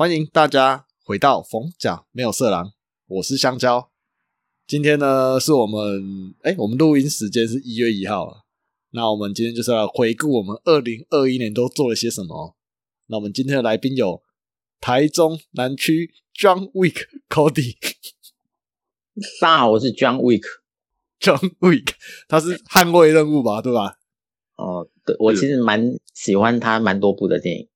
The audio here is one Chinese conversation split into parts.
欢迎大家回到逢甲没有色狼，我是香蕉。今天呢是我们哎，我们录音时间是一月一号了。那我们今天就是要回顾我们二零二一年都做了些什么。那我们今天的来宾有台中南区 John Wick Cody。大家好，我是 John Wick。John Wick，他是捍卫任务吧？对吧？哦，对，我其实蛮喜欢他蛮多部的电影，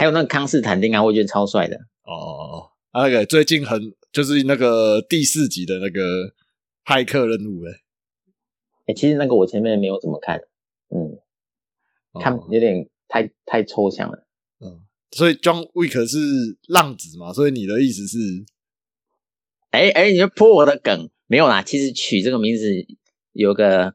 还有那个康斯坦丁啊，我觉得超帅的。哦，啊，那个最近很就是那个第四集的那个骇客任务哎，哎，其实那个我前面没有怎么看，嗯，看有点太太抽象了，嗯，所以 John Wick 是浪子嘛，所以你的意思是，哎哎，你就破我的梗。没有啦，其实取这个名字有个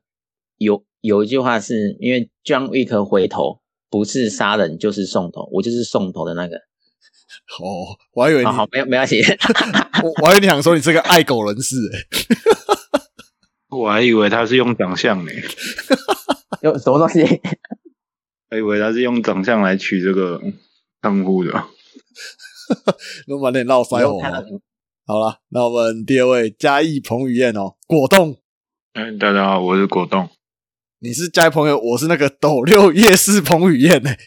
有有一句话是因为 John Wick 回头不是杀人就是送头，我就是送头的那个。哦，我还以为你好没有没关系，我我还以为你想说你是个爱狗人士哎，我还以为他是用长相呢，用什么东西？还以为他是用长相来取这个称呼的，都把脸闹腮红。好了，那我们第二位嘉义彭于晏哦，果冻。哎，大家好，我是果冻。你是嘉义朋友，我是那个斗六夜市彭于晏呢。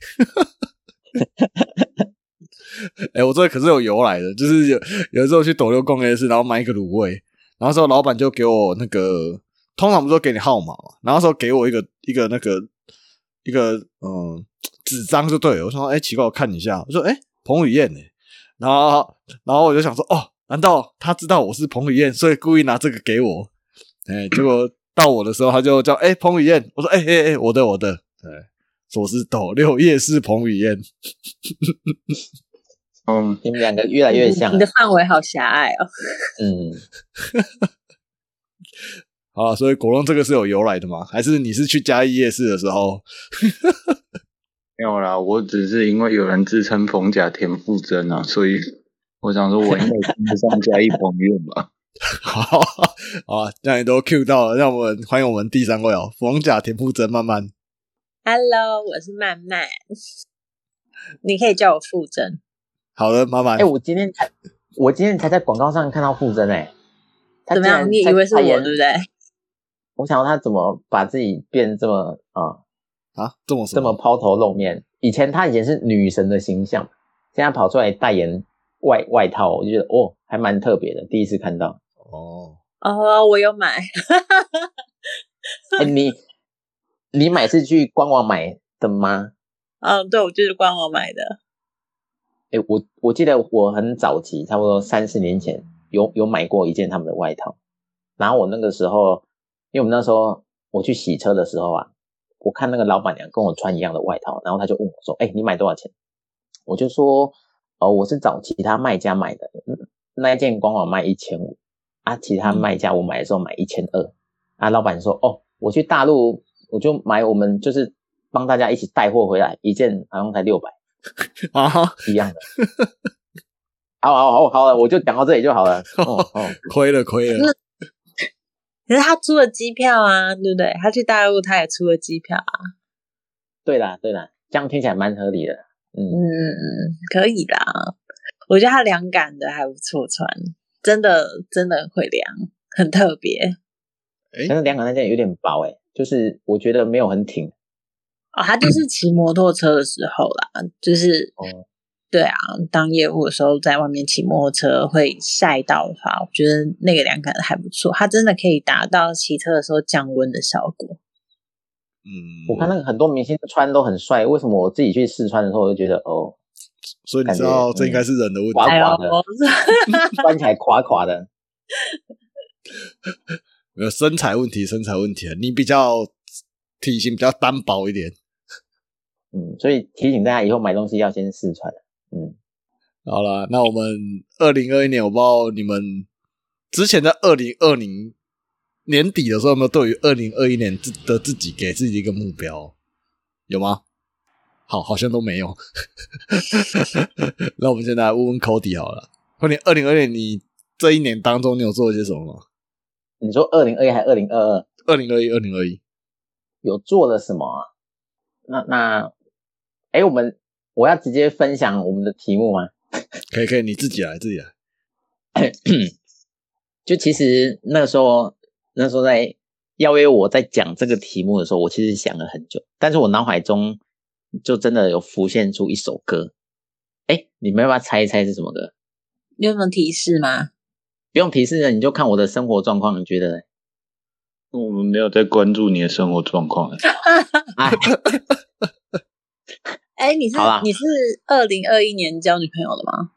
哎，我这可是有由来的，就是有有时候去斗六逛夜市，然后买一个卤味，然后时候老板就给我那个，通常不是说给你号码嘛，然后说给我一个一个那个一个嗯纸张就对了。我说哎奇怪，我看一下，我说哎彭于晏呢，然后然后我就想说哦。难道他知道我是彭于晏，所以故意拿这个给我？哎，结果到我的时候，他就叫哎彭于晏，我说哎哎哎，我的我的，对，说是斗六夜市彭于晏。嗯，你们两个越来越像，你的范围好狭隘哦。嗯，好，所以果冻这个是有由来的吗？还是你是去嘉义夜市的时候？没有啦，我只是因为有人自称冯甲田馥甄啊，所以。我想说，我应该称不上加一朋友吧。好，好，这样你都 Q 到了，让我们欢迎我们第三位哦，王甲田馥甄慢慢。Hello，我是慢慢，你可以叫我馥甄。好的，慢慢。哎，我今天才，我今天才在广告上看到馥甄哎，怎么样？你以为是我对不对？我想他怎么把自己变这么啊啊这么这么抛头露面？以前他以前是女神的形象，现在跑出来代言。外外套，我就觉得哦，还蛮特别的，第一次看到。哦哦，我有买。哎，你你买是去官网买的吗？嗯，对，我就是官网买的。哎，我我记得我很早期，差不多三四年前有有买过一件他们的外套。然后我那个时候，因为我们那时候我去洗车的时候啊，我看那个老板娘跟我穿一样的外套，然后他就问我说：“哎，你买多少钱？”我就说。哦，我是找其他卖家买的，那一件官网卖一千五啊，其他卖家我买的时候买一千二啊。老板说，哦，我去大陆我就买，我们就是帮大家一起带货回来，一件好像才六百啊，一样的。好好好好了，我就讲到这里就好了。哦哦，亏了亏了。可是他出了机票啊，对不对？他去大陆他也出了机票啊。对啦对啦，这样听起来蛮合理的。嗯嗯嗯，可以啦。我觉得他凉感的还不错，穿真的真的会凉，很特别。但是凉感那件有点薄哎，就是我觉得没有很挺。哦，他就是骑摩托车的时候啦，就是哦，对啊，当业务的时候在外面骑摩托车会晒到的话，我觉得那个凉感还不错，它真的可以达到骑车的时候降温的效果。嗯，我看那个很多明星穿都很帅，为什么我自己去试穿的时候，我就觉得哦，所以你知道这应该是人的问题，垮垮的，穿起来垮垮的，没有身材问题，身材问题啊，你比较体型比较单薄一点，嗯，所以提醒大家以后买东西要先试穿，嗯，好了，那我们二零二一年，我不知道你们之前在二零二零。年底的时候有没有对于二零二一年自的自己给自己一个目标？有吗？好，好像都没有。那我们现在问问 Cody 好了。问你二零二年你这一年当中你有做了些什么吗？你说二零二一还是二零二二？二零二一，二零二一有做了什么啊？那那，哎，我们我要直接分享我们的题目吗？可以可以，你自己来自己来。就其实那个时候，那时候在邀约我在讲这个题目的时候，我其实想了很久，但是我脑海中就真的有浮现出一首歌。哎，你们要不要猜一猜是什么歌？你有什么提示吗？不用提示的，你就看我的生活状况，你觉得？我们没有在关注你的生活状况。哎，哎，你是你是二零二一年交女朋友的吗？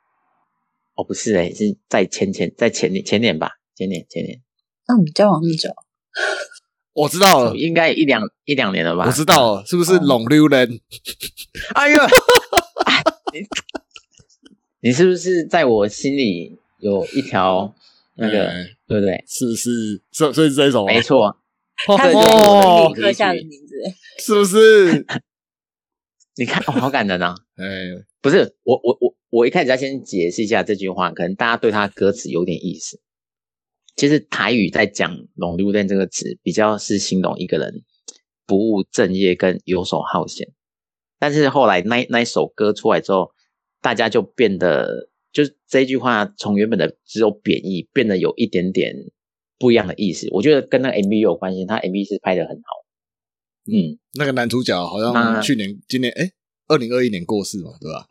哦，不是哎、是在前前在前年前年吧，前年前年，那我们交往那么久，我知道了，应该一两一两年了吧？我知道了，是不是龙溜人？哎呦，哎 你你是不是在我心里有一条那个，哎对不对？是是，所所以是这种吗，没错，他是哦我的刻下的名字。是不是？你看，哦、好感人啊！哎，不是我我我我一开始要先解释一下这句话，可能大家对他歌词有点意思。其实台语在讲“龙溜蛋”这个词，比较是形容一个人不务正业跟游手好闲。但是后来那那一首歌出来之后，大家就变得，就是这句话从原本的只有贬义，变得有一点点不一样的意思。我觉得跟那个 MV 有关系，他 MV 是拍的很好。嗯，那个男主角好像去年、今年，哎，二零二一年过世嘛，对吧？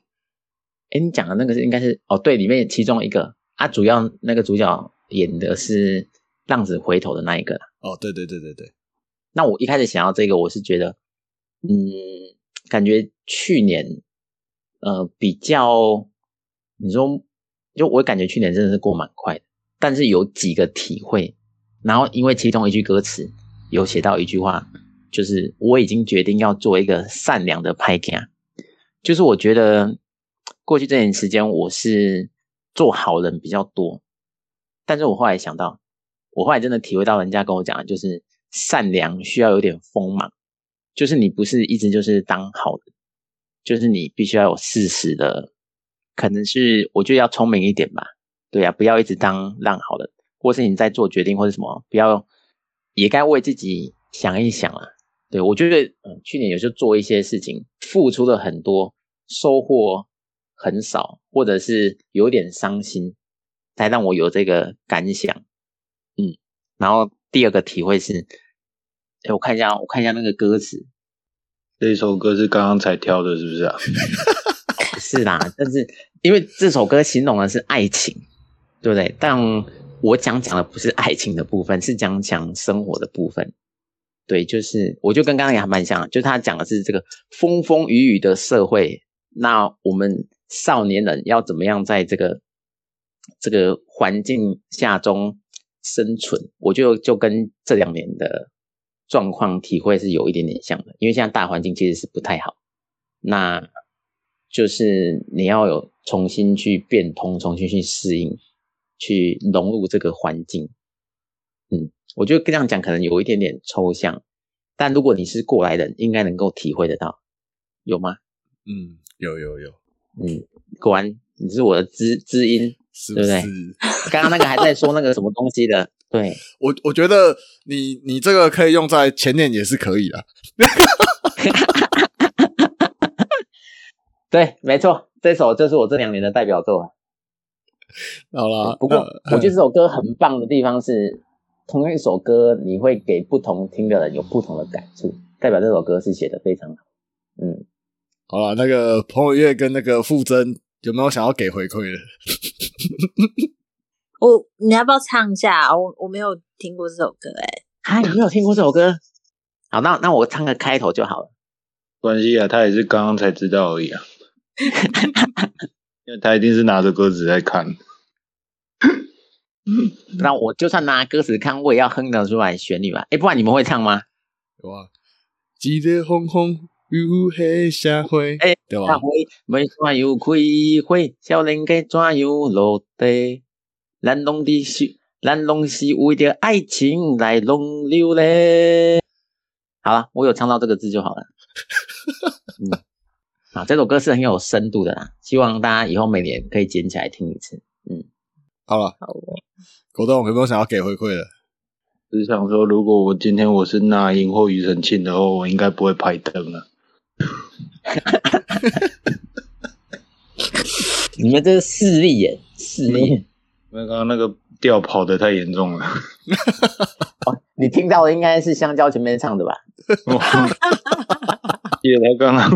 哎，你讲的那个是应该是哦，对，里面其中一个啊，主要那个主角演的是浪子回头的那一个。哦，对对对对对，那我一开始想要这个，我是觉得，嗯，感觉去年呃比较，你说，就我感觉去年真的是过蛮快的，但是有几个体会，然后因为其中一句歌词有写到一句话，就是我已经决定要做一个善良的拍家，就是我觉得过去这段时间我是做好人比较多，但是我后来想到，我后来真的体会到人家跟我讲的就是善良需要有点锋芒，就是你不是一直就是当好的，就是你必须要有事实的，可能是我觉得要聪明一点吧，对啊，不要一直当烂好人，或是你在做决定或者什么，不要也该为自己想一想啊。对我觉得，嗯，去年有时候做一些事情，付出了很多，收获很少，或者是有点伤心，才让我有这个感想。嗯，然后第二个体会是，哎，我看一下，我看一下那个歌词，这首歌是刚刚才挑的，是不是啊？是啦，但是因为这首歌形容的是爱情，对不对？但我讲讲的不是爱情的部分，是讲讲生活的部分。对，就是我就跟刚刚也还蛮像，就他讲的是这个风风雨雨的社会，那我们少年人要怎么样在这个这个环境下中生存？我就就跟这两年的状况体会是有一点点像的，因为现在大环境其实是不太好，那就是你要有重新去变通，重新去适应，去融入这个环境。嗯，我觉得这样讲可能有一点点抽象，但如果你是过来人，应该能够体会得到，有吗？嗯，有有有，嗯，果然你是我的知知音，是不是？刚刚那个还在说那个什么东西的，对，我我觉得你你这个可以用在前年也是可以的。对，没错，这首就是我这两年的代表作。好啦，不过我觉得这首歌很棒的地方是，同样一首歌，你会给不同听的人有不同的感触，代表这首歌是写的非常好。嗯，好了，那个彭伟月跟那个傅真有没有想要给回馈的？我你要不要唱一下？啊我我没有听过这首歌、欸，哎，啊，你没有听过这首歌？好，那那我唱个开头就好了。关系啊，他也是刚刚才知道而已啊。因为他一定是拿着歌词在看。那我就算拿歌词看，我也要哼得出来旋律吧。哎，不然你们会唱吗？有啊，一个风风雨雨社会，哎对吧没怎样开会，少年家怎样落地？咱拢的是，咱拢是为着爱情来弄流嘞。好了，我有唱到这个字就好了。嗯，啊，这首歌是很有深度的啦，希望大家以后每年可以捡起来听一次。嗯好了，好了，狗洞有没有想要给回馈的？只想说，如果我今天我是那英或庾澄庆的话，我应该不会拍灯了。你们这是势利眼，势利。因为刚刚那个调跑的太严重了。哦，你听到的应该是香蕉前面唱的吧？记得他刚刚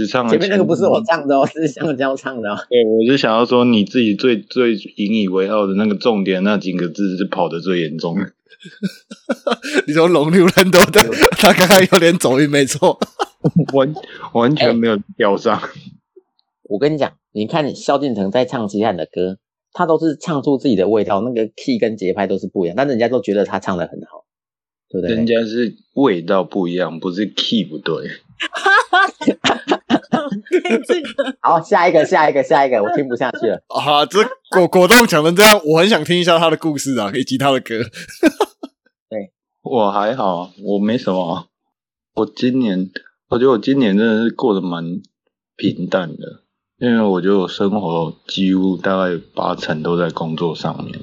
只唱了前面那个不是我唱的哦，是香蕉唱的哦。对，我就想要说你自己最最引以为傲的那个重点那几个字是跑的最严重的。你说龙六人都的，他刚刚有点走音，没错。完完全没有调上。我跟你讲，你看萧敬腾在唱其他人的歌，他都是唱出自己的味道，那个 key 跟节拍都是不一样，但人家都觉得他唱的很好，对不对？人家是味道不一样，不是 key 不对。这 个好，下一个，下一个，下一个，我听不下去了。啊，这果果冻讲成这样，我很想听一下他的故事啊，以及他的歌。我还好，我没什么。我今年，我觉得我今年真的是过得蛮平淡的，因为我觉得我生活几乎大概八成都在工作上面。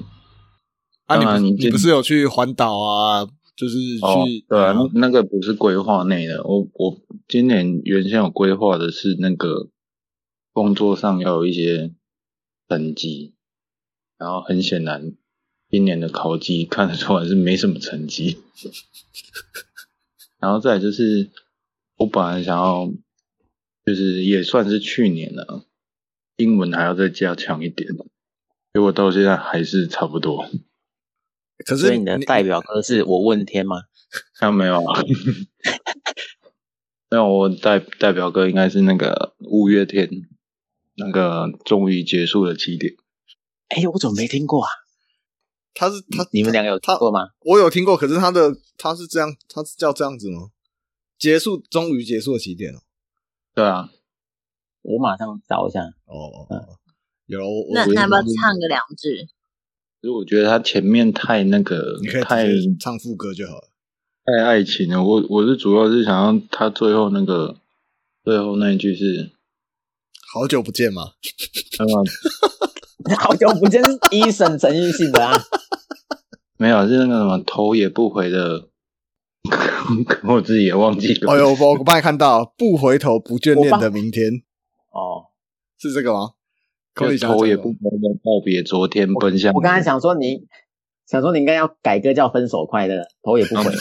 啊，你你不是有去环岛啊？就是去、哦，对啊，那那个不是规划内的。我我今年原先有规划的是那个工作上要有一些成绩，然后很显然今年的考绩看得出来是没什么成绩。然后再来就是我本来想要，就是也算是去年了，英文还要再加强一点，结果到现在还是差不多。可是所以你的代表歌是我问天吗？啊，没有啊，没有。我代代表歌应该是那个五月天，那个终于结束了起点。哎，我怎么没听过啊？他是他你们两个有听他过吗？我有听过，可是他的他是这样，他是叫这样子吗？结束，终于结束了起点哦。对啊，我马上找一下。哦，哦哦有那那要不要唱个两句？所以我觉得他前面太那个你可以太唱副歌就好了。太爱情了。我我是主要是想要他最后那个最后那一句是，好久不见嘛，呃，好久不见，是一审陈奕迅的啊。没有是那个什么头也不回的，我自己也忘记了。哎呦，我我帮你看到，不回头，不眷恋的明天，哦，是这个吗？空里就想讲的头也不回的告别昨天，奔向我刚才想说你，想说你应该要改歌叫分手快乐，头也不回。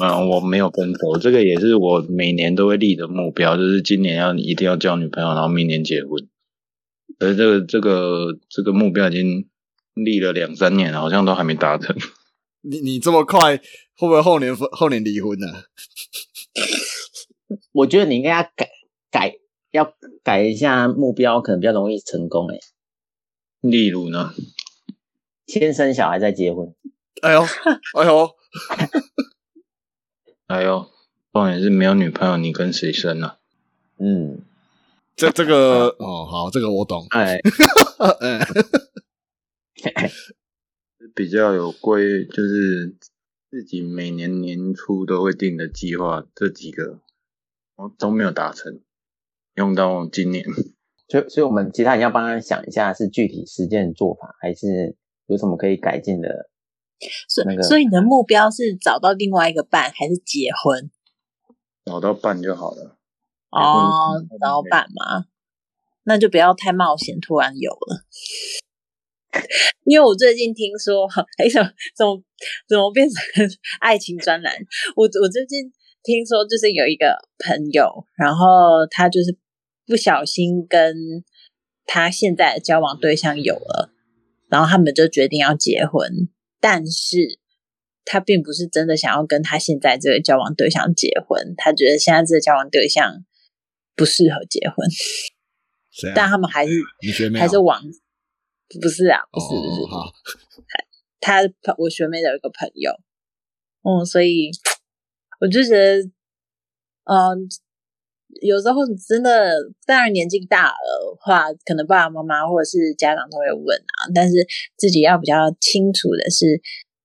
嗯，我没有分手，这个也是我每年都会立的目标，就是今年要一定要交女朋友，然后明年结婚。而这个这个这个目标已经立了两三年了，好像都还没达成。你你这么快，会不会后年分后年离婚呢、我觉得你应该要改改，要改一下目标，可能比较容易成功。哎，例如呢，先生小孩再结婚。哎呦，哎呦，哎呦重点是没有女朋友，你跟谁生啊？嗯，这这个 哦，好，这个我懂。哎，哎，比较有规，就是自己每年年初都会定的计划，这几个我都没有达成，用到今年。所以所以我们其他人要帮他想一下，是具体实践做法，还是有什么可以改进的？所以那个所以你的目标是找到另外一个伴，还是结婚？找到伴就好了。哦，找到伴嘛，那就不要太冒险，突然有了。因为我最近听说，哎，怎么怎么怎么变成爱情专栏？我我最近听说，就是有一个朋友，然后他就是不小心跟他现在的交往对象有了，然后他们就决定要结婚，但是他并不是真的想要跟他现在这个交往对象结婚，他觉得现在这个交往对象不适合结婚，谁但啊？他们还是 你学妹啊还是往不是啊，不是不是，哦，他我学妹的一个朋友，嗯，所以 我就觉得，嗯、有时候你真的，当然年纪大了的话，可能爸爸妈妈或者是家长都会问啊，但是自己要比较清楚的是，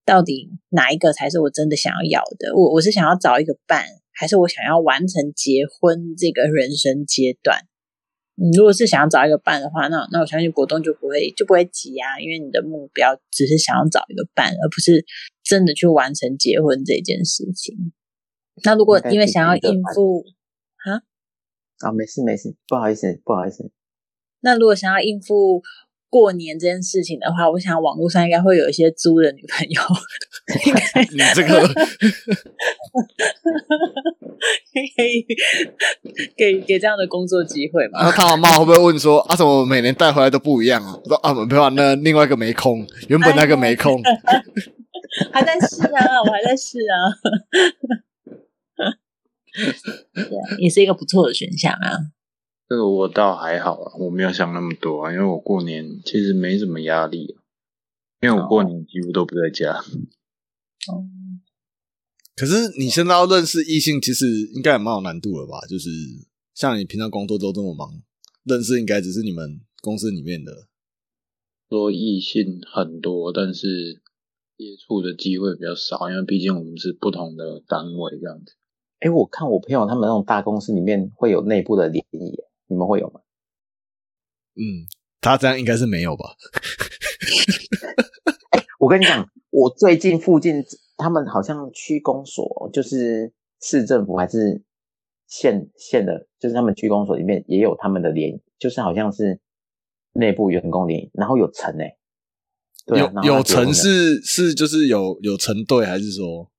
到底哪一个才是我真的想要要的？我我是想要找一个伴，还是我想要完成结婚这个人生阶段？你如果是想要找一个伴的话，那那我相信果冻就不会就不会急啊，因为你的目标只是想要找一个伴，而不是真的去完成结婚这件事情。那如果因为想要应付，啊，没事没事，不好意思不好意思，那如果想要应付过年这件事情的话，我想网络上应该会有一些租的女朋友，你这个可以给给这样的工作机会然后吗？他阿妈会不会问说啊，怎么每年带回来都不一样啊？我说啊，没办法，那另外一个没空，原本那个没空。还在试啊，我还在试啊。对啊，也是一个不错的选项啊。这个我倒还好啊，我没有想那么多啊，因为我过年其实没什么压力、啊，因为我过年几乎都不在家。哦，可是你现在要认识异性，其实应该也蛮有难度了吧？就是像你平常工作都这么忙，认识应该只是你们公司里面的。说异性很多，但是接触的机会比较少，因为毕竟我们是不同的单位这样子。哎，我看我朋友他们那种大公司里面会有内部的联谊，你们会有吗？嗯，他这样应该是没有吧？我跟你讲，我最近附近他们好像区公所，就是市政府还是县县的，就是他们区公所里面也有他们的联谊，就是好像是内部员工联谊，然后有成哎、对啊、有有成是是就是有有成对，还是说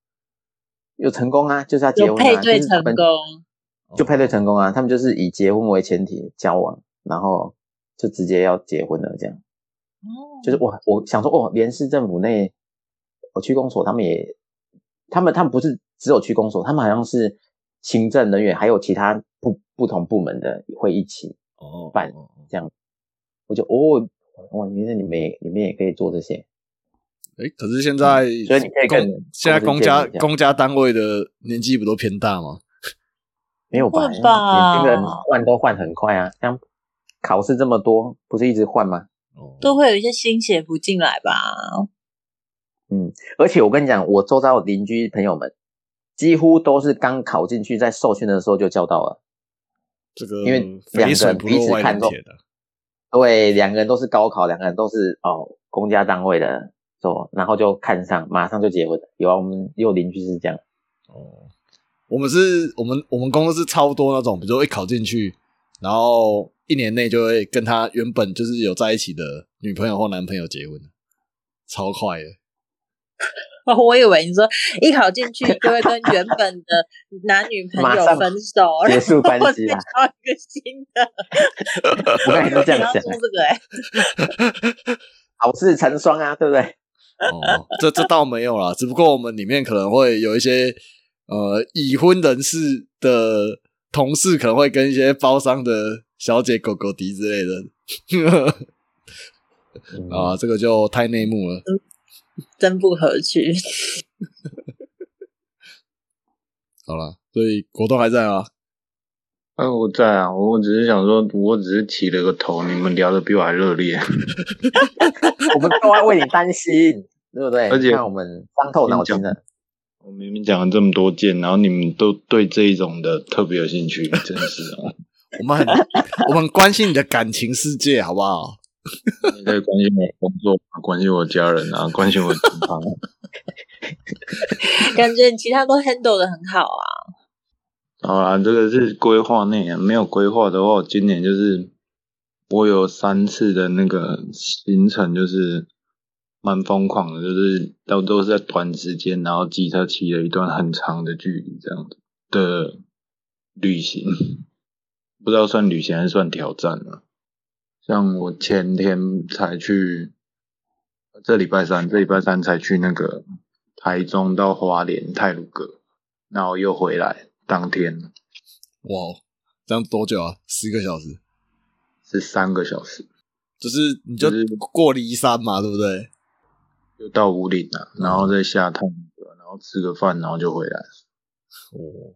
有成功啊，就是要结婚、啊，配对成就是他们功，就配对成功啊，他们就是以结婚为前提交往，然后就直接要结婚了，这样。哦，就是我我想说，哦，连市政府内，我区公所他们也，他们他们不是只有区公所，他们好像是行政人员，还有其他不不同部门的会一起哦办这样。我就哦，哇，原来你们也你们也可以做这些，哎，可是现在嗯所以你可以跟公现在公家公家单位的年纪不都偏大吗？没有吧？年轻人换都换很快啊，像考试这么多，不是一直换吗？哦，都会有一些新血不进来吧？嗯，而且我跟你讲，我周遭邻居朋友们，几乎都是刚考进去，在受训的时候就叫到了。这个因为两个肥水不彼此看中人田的。对，两个人都是高考，两个人都是哦公家单位的，做，然后就看上，马上就结婚了。有啊，我们也有邻居是这样。哦，我们是我们我们公司是超多那种，比如说一考进去，然后一年内就会跟他原本就是有在一起的女朋友或男朋友结婚，超快的。哦，我以为你说一考进去就会跟原本的男女朋友马上分手，结束关系找一个新的。我刚才是这样想说，这个哎、好事成双啊，对不对？哦，这这倒没有啦，只不过我们里面可能会有一些呃已婚人士的同事，可能会跟一些包商的小姐、狗狗迪之类的。嗯 啊，这个就太内幕了。真不合群。好了，所以国栋还在啊。哎，我在啊，我只是想说，我只是起了个头，你们聊的比我还热烈。我们都要为你担心，对不对？而且看我们伤透脑筋了。我明明讲了这么多件，然后你们都对这一种的特别有兴趣，真是 啊！我们很我们很关心你的感情世界，好不好？你在关心我工作，关心我家人啊，关心我健康。感觉你其他都 handle 的很好啊。好啦，这个是规划内啊，没有规划的话，我今年就是我有三次的那个行程，就是蛮疯狂的，就是都都是在短时间，然后机车骑了一段很长的距离这样子的旅行，不知道算旅行还是算挑战啊。像我前天才去，这礼拜三，这礼拜三才去那个台中到花莲泰鲁阁，然后又回来，当天哇，这样多久啊？十个小时，是三个小时，就是你就就是过离山嘛，对不对？就到五岭了，然后再下趟，然后吃个饭，然后就回来。哦，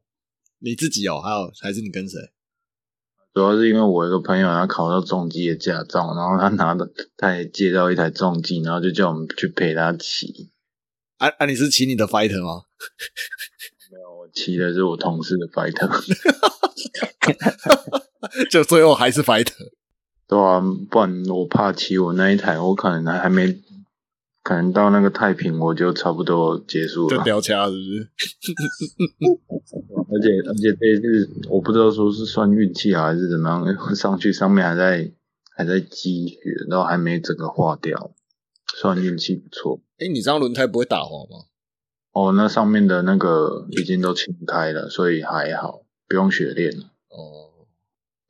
你自己哦，还有还是你跟谁？主要是因为我一个朋友他考到重机的驾照，然后他拿的他也借到一台重机，然后就叫我们去陪他骑。啊啊，你是骑你的 Fighter 吗？没有，我骑的是我同事的 Fighter。就最后还是 Fighter。对啊，不然我怕骑我那一台，我可能还没，可能到那个太平我就差不多结束就了。掉掐是不是？而且而且这一次我不知道说是算运气好还是怎么样，因 为上去上面还在还在积雪，然后还没整个化掉，算运气不错。哎，你这样轮胎不会打滑吗？哦，那上面的那个已经都清开了，所以还好，不用雪链。哦，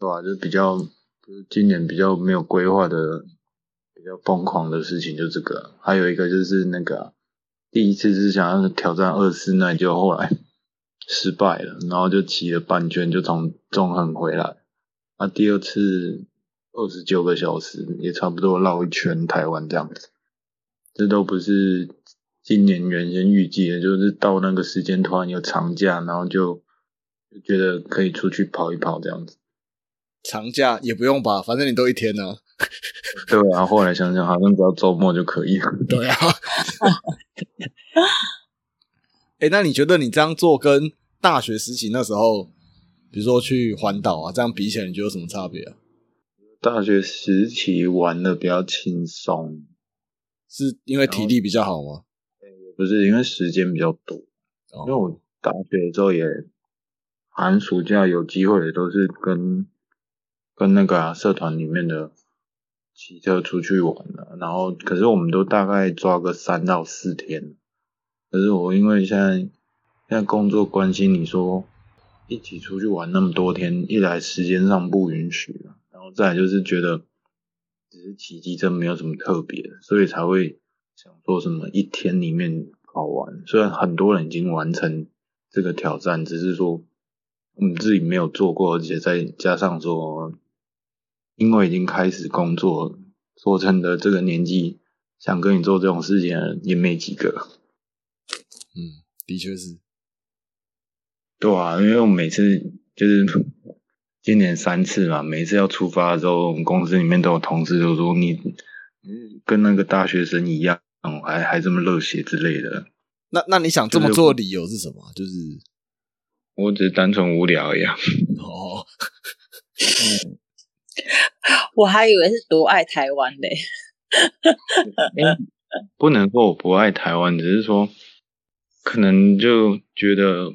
对吧？就比较，就是今年比较没有规划的，比较疯狂的事情就这个。还有一个就是那个第一次是想要挑战二四耐，就后来 失败了，然后就骑了半圈就从中横回来。啊，第二次二十九个小时也差不多绕一圈台湾这样子，这都不是。今年原先预计的就是到那个时间突然有长假，然后就就觉得可以出去跑一跑这样子。长假也不用吧，反正你都一天呢。对啊，后来想想好像只要周末就可以了。对啊。哎，那你觉得你这样做跟大学时期那时候，比如说去环岛啊，这样比起来，你觉得有什么差别啊？大学时期玩的比较轻松，是因为体力比较好吗？不是因为时间比较多，因为我大学之后也寒暑假有机会，也都是跟跟那个社团里面的骑车出去玩了。然后，可是我们都大概抓个三到四天。可是我因为现在现在工作关系，你说一起出去玩那么多天，一来时间上不允许然后再就是觉得只是骑机车没有什么特别，所以才会。想说什么一天里面跑完，虽然很多人已经完成这个挑战，只是说我们自己没有做过，而且再加上说，因为已经开始工作，说真的，这个年纪想跟你做这种事情也没几个。嗯，的确是。对啊，因为我每次就是今年三次嘛，每次要出发的时候，我们公司里面都有同事就说你，跟那个大学生一样。还还这么热血之类的，那那你想这么做的理由是什么？就是我只是单纯无聊一样。哦，嗯，我还以为是多爱台湾嘞。不能说我不爱台湾，只是说可能就觉得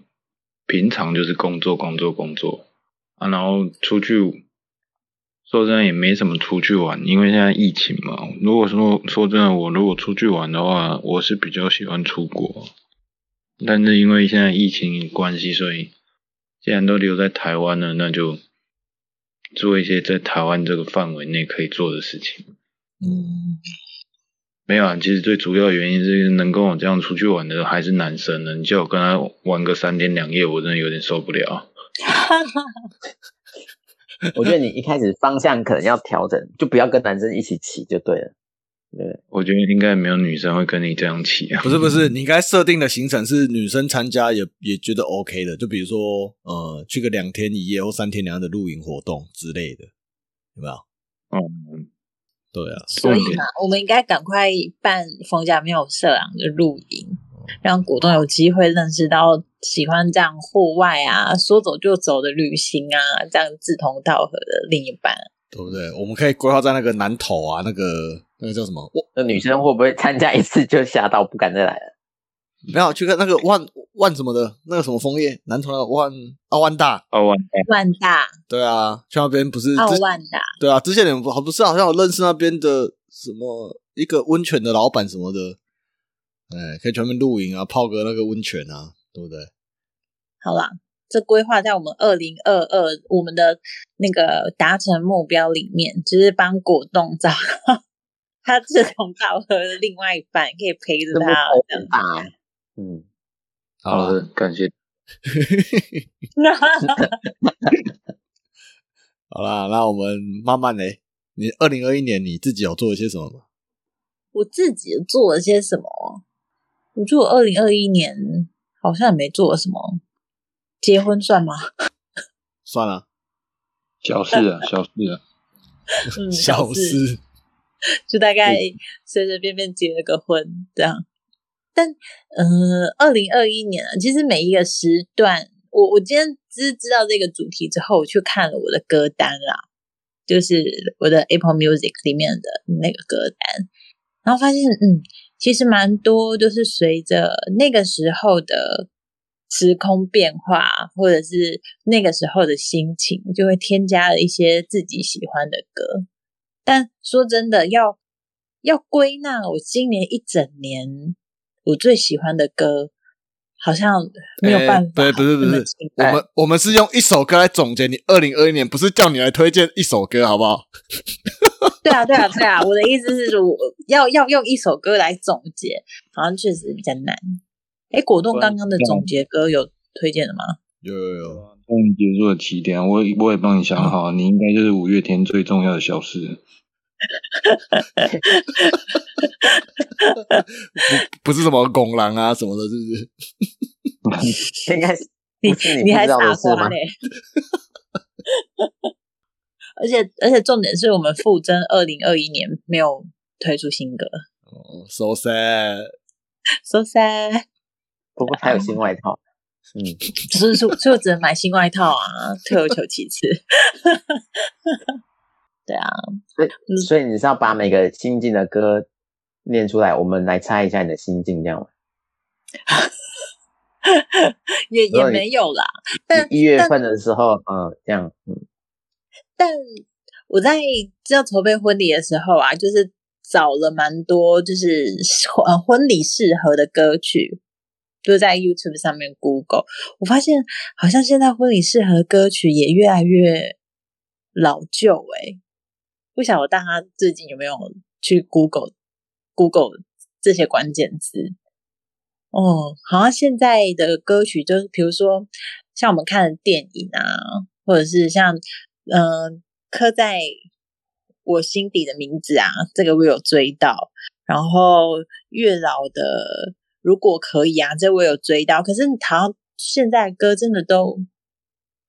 平常就是工作工作工作啊，然后出去。说真的也没什么出去玩，因为现在疫情嘛。如果说说真的，我如果出去玩的话，我是比较喜欢出国。但是因为现在疫情关系，所以既然都留在台湾了，那就做一些在台湾这个范围内可以做的事情。嗯，没有啊，其实最主要原因是能跟我这样出去玩的还是男生呢。你叫我跟他玩个三天两夜，我真的有点受不了。我觉得你一开始方向可能要调整，就不要跟男生一起骑就对了。对，我觉得应该没有女生会跟你这样骑啊。不是不是，你应该设定的行程是女生参加也也觉得 OK 的，就比如说呃，去个两天一夜或三天两夜的露营活动之类的，有没有？嗯，对啊。所以嘛，我们应该赶快办冯家没有色狼的露营。让股东有机会认识到喜欢这样户外啊，说走就走的旅行啊，这样志同道合的另一半，对不对？我们可以规划在那个南头啊，那个那个叫什么？那女生会不会参加一次就吓到不敢再来了？没有去看那个万万什么的，那个什么枫叶，南头的万啊万大，奥万万大，对啊，去那边不是奥万大，对啊，之前你们好不是好像有认识那边的什么一个温泉的老板什么的。哎，可以全面露营啊，泡个那个温泉啊，对不对？好啦，这规划在我们二零二二我们的那个达成目标里面，就是帮果冻找他志同道合的另外一半，可以陪着他。嗯，好的，感谢。好啦，那我们慢慢来。你二零二一年你自己有做了些什么吗？我自己做了些什么？我觉得我二零二一年好像也没做什么，结婚算吗？算了，小事啊，小事啊，嗯，小事，就大概随随便便结了个婚这样。但呃，二零二一年啊，其实每一个时段，我我今天知知道这个主题之后，我去看了我的歌单啦，就是我的 Apple Music 里面的那个歌单，然后发现嗯。其实蛮多，就是随着那个时候的时空变化，或者是那个时候的心情，就会添加了一些自己喜欢的歌。但说真的，要要归纳我今年一整年我最喜欢的歌，好像没有办法。对，不是不是，我哎们我们是用一首歌来总结你二零二一年，不是叫你来推荐一首歌，好不好？对啊，对啊，对啊！我的意思是，我要要用一首歌来总结，好像确实比较难。哎，果冻刚刚的总结歌有推荐的吗？有有有，终于结束了起点，我也我也帮你想好，你应该就是五月天最重要的小事。不是什么拱狼啊什么的，是不是？应该是你你你还不知道的事吗？傻瓜嘞！而且而且重点是我们傅征二零二一年没有推出新歌哦，so sad。，so sad。不过他有新外套。嗯，所 以说，所以我只能买新外套啊，退而求其次。对啊，所以所以你是要把每个新进的歌念出来，我们来猜一下你的心境，这样吗？也也没有啦。但一月份的时候，嗯，这样，嗯，但我在要筹备婚礼的时候啊，就是找了蛮多就是呃婚礼适合的歌曲，就在 YouTube 上面 Google，我发现好像现在婚礼适合歌曲也越来越老旧诶、不晓得大家最近有没有去 Google Google 这些关键字？哦，好像现在的歌曲就是，比如说像我们看的电影啊，或者是像嗯、刻在我心底的名字啊，这个我有追到。然后月老的如果可以啊，这我有追到。可是好像现在歌真的都，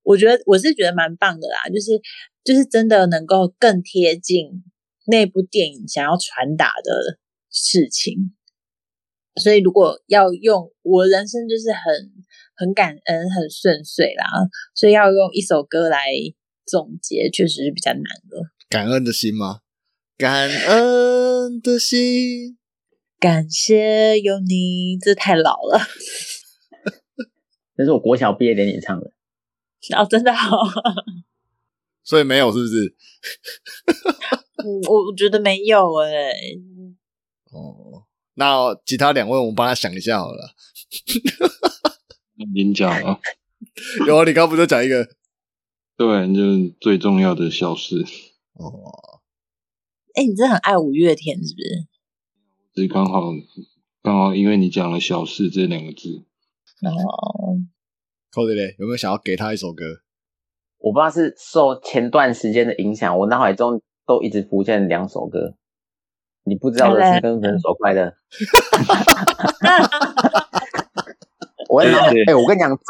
我觉得我是觉得蛮棒的啦，就是就是真的能够更贴近那部电影想要传达的事情。所以如果要用我人生就是很很感恩、很顺遂啦，所以要用一首歌来总结，确实是比较难的。感恩的心吗？感恩的心，感谢有你，这太老了 这是我国小毕业典礼唱的。哦，真的好、所以没有是不是？嗯，我我觉得没有哎、哦，那其他两位我们帮他想一下好了。已经讲啊，有啊，你刚刚不就讲一个？对，就是最重要的小事，哦，哎、你真的很爱五月天是不是？只是刚好刚好因为你讲了小事这两个字，哦，寇弟嘞，有没有想要给他一首歌？我不知道是受前段时间的影响，我脑海中都一直浮现两首歌。你不知道的是跟分手快乐。我跟你讲哎、我跟你讲，这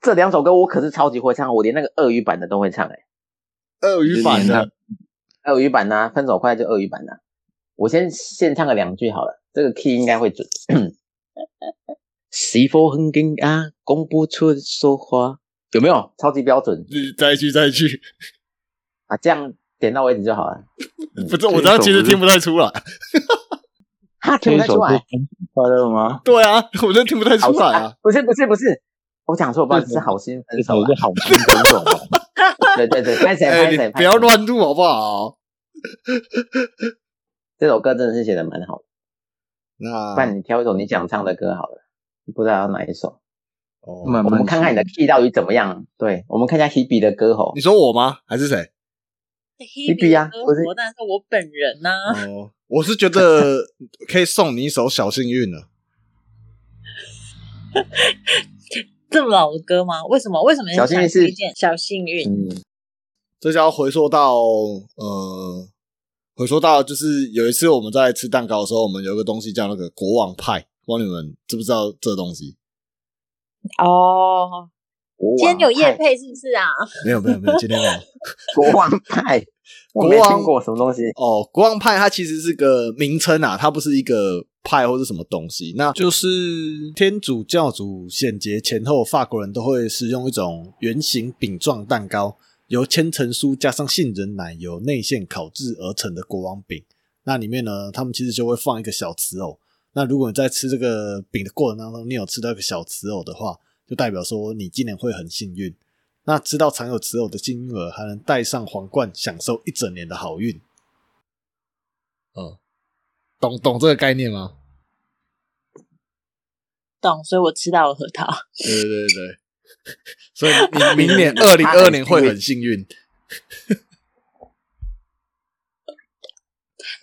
这两首歌我可是超级会唱，我连那个鳄鱼版的都会唱、哎，鳄鱼版的，鳄鱼版呐、分手快乐就鳄鱼版呐、我先先唱个两句好了，这个 key 应该会准。是否很惊讶，讲不出说话，有没有？超级标准你再一句再一句，啊，这样点到为止就好了。不是我这样其实听不太出来。他听不太出来快乐吗？对啊，我真的听不太出来啊。不是不是不是，我讲错，不好意思，是好心分手是好心分手吗？对对对，拍谁哎，拍谁，你不要乱录好不好？这首歌真的是写的蛮好的，那不然你挑一首你想唱的歌好了，不知道要哪一首，哦，我们看看你的 key 到底怎么样。对，我们看一下 Hebe 的歌喉你。说我吗？还是谁？Hebe 啊不是我当然是我本人呐、哦，我是觉得可以送你一首《小幸运》了。这么老的歌吗？为什么？为什么小幸运是小幸运？嗯，这就要回溯到呃，回说到就是有一次我们在吃蛋糕的时候，我们有一个东西叫那个国王派，不知道你们知不知道这个东西？哦，今天有王派，夜配是不是啊？没有没有没有，今天没有。国王派，我国王没听过什么东西。哦，国王派它其实是个名称啊，它不是一个派或是什么东西。那就是天主教主显节前后，法国人都会使用一种圆形饼状蛋糕，由千层酥加上杏仁奶油内馅烤制而成的国王饼。那里面呢，他们其实就会放一个小瓷偶。那如果你在吃这个饼的过程当中，你有吃到一个小瓷偶的话，就代表说你今年会很幸运。那吃到藏有瓷偶的幸运儿还能戴上皇冠，享受一整年的好运。嗯，懂懂这个概念吗？懂，所以我吃到了核桃。对对对对，所以你明年二零二年会很幸运。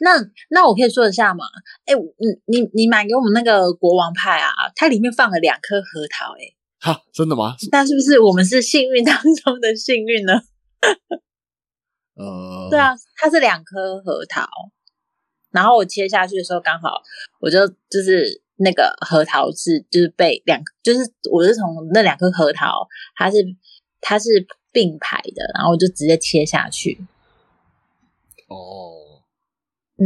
那那我可以说一下吗？哎，你你你买给我们那个国王派啊，它里面放了两颗核桃，哎，哈，真的吗？那是不是我们是幸运当中的幸运呢？呃，对啊，它是两颗核桃，然后我切下去的时候，刚好我就就是那个核桃是就是被两，就是我是从那两颗核桃，它是它是并排的，然后我就直接切下去。哦，嗯，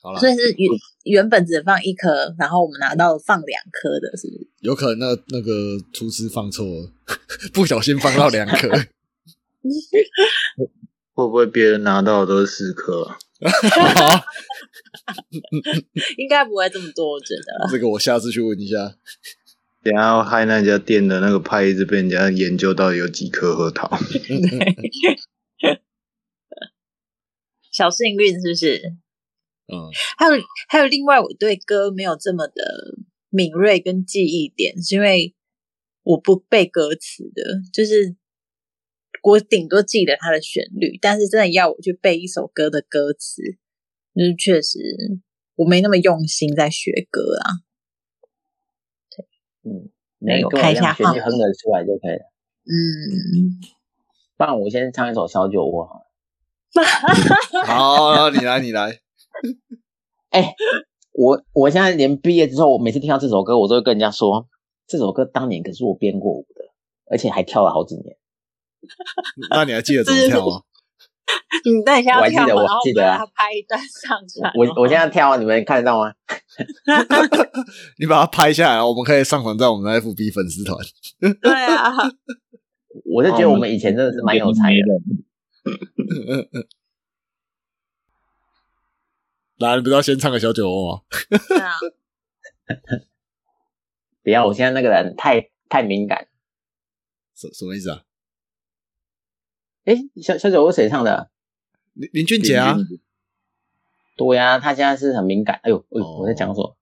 好了所，以是原原本只放一颗，然后我们拿到放两颗的，是不是？有可能那那个厨师放错了，不小心放到两颗。会不会别人拿到的都是四颗啊？应该不会这么多，我觉得。这个我下次去问一下。等下要害那家店的那个派一直被人家研究到底有几颗核桃。小幸运是不是？嗯，还有还有，另外我对歌没有这么的敏锐跟记忆点，是因为我不背歌词的，就是我顶多记得它的旋律，但是真的要我去背一首歌的歌词，就是确实我没那么用心在学歌啊。嗯，没有看一下号旋律哼得出来就可以了。嗯，不然我先唱一首《小酒窝 》好了。好，你来，你来。哎，我我现在连毕业之后，我每次听到这首歌，我都会跟人家说，这首歌当年可是我编过舞的，而且还跳了好几年。那你还记得怎么跳吗？你等一下我还记得我记得啊把它拍一段上传。我我现在跳，你们看得到吗？你把它拍下来，我们可以上传在我们的 FB 粉丝团。对啊，我就觉得我们以前真的是蛮有才的。来，你不是要先唱个小酒窝吗？对啊，不要，我现在那个人太太敏感。什什么意思啊？哎，小小酒窝谁唱的？林林俊杰啊，对呀、他现在是很敏感。哎呦，哎呦，哦我在讲什么？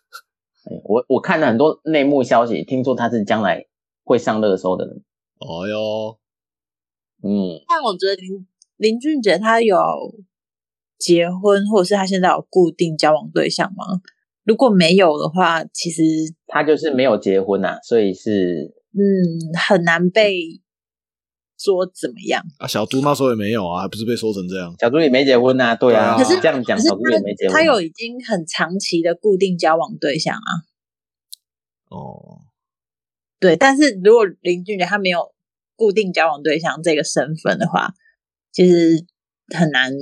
哎，我我看了很多内幕消息，听说他是将来会上热搜的人。哎呦，嗯，但我觉得林林俊杰他有结婚，或者是他现在有固定交往对象吗？如果没有的话，其实他就是没有结婚呐、所以是嗯很难被说怎么样。啊，小猪那时候也没有啊，还不是被说成这样？小猪也没结婚啊、对啊。可是这样讲，小猪也没结婚。他有已经很长期的固定交往对象啊，哦，对。但是如果林俊杰他没有固定交往对象这个身份的话，其实很难，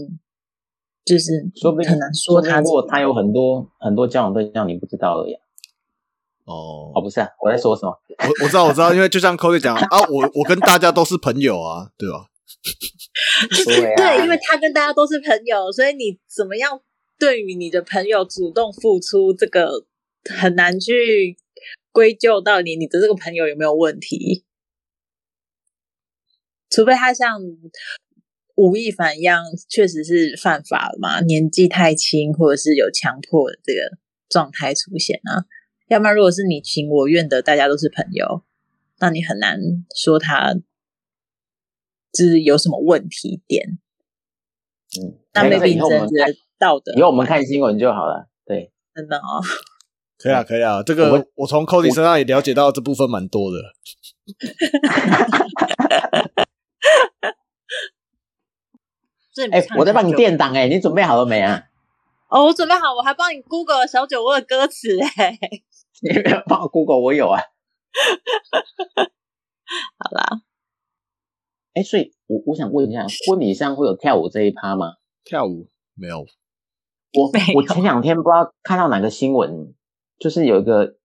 就是说不定很难说他如果他有很多很多交往对象，你不知道而已啊。哦哦，不是啊，我在说什么？我我知道，我知道，因为就像 Cody 讲 啊，我我跟大家都是朋友啊，对吧？对啊，对，因为他跟大家都是朋友，所以你怎么样对于你的朋友主动付出，这个很难去归咎到你你的这个朋友有没有问题，除非他像吴亦凡一样，确实是犯法了嘛，年纪太轻，或者是有强迫的这个状态出现啊。要不然，如果是你情我愿的，大家都是朋友，那你很难说他就是有什么问题点。嗯，那没关 maybe 系以后我们你真的道德以后我们看新闻就好了。对，真的哦，可以啊，可以啊，这我个我从 Cody 身上也了解到这部分蛮多的。我在帮你垫档哎，你准备好了没啊？哦，我准备好，我还帮你 Google 小酒窝的歌词哎。你没有帮我 Google，我有啊。好啦，哎，所以我我想问一下，婚礼上会有跳舞这一趴吗？跳舞没有？我我前两天不知道看到哪个新闻，就是有一个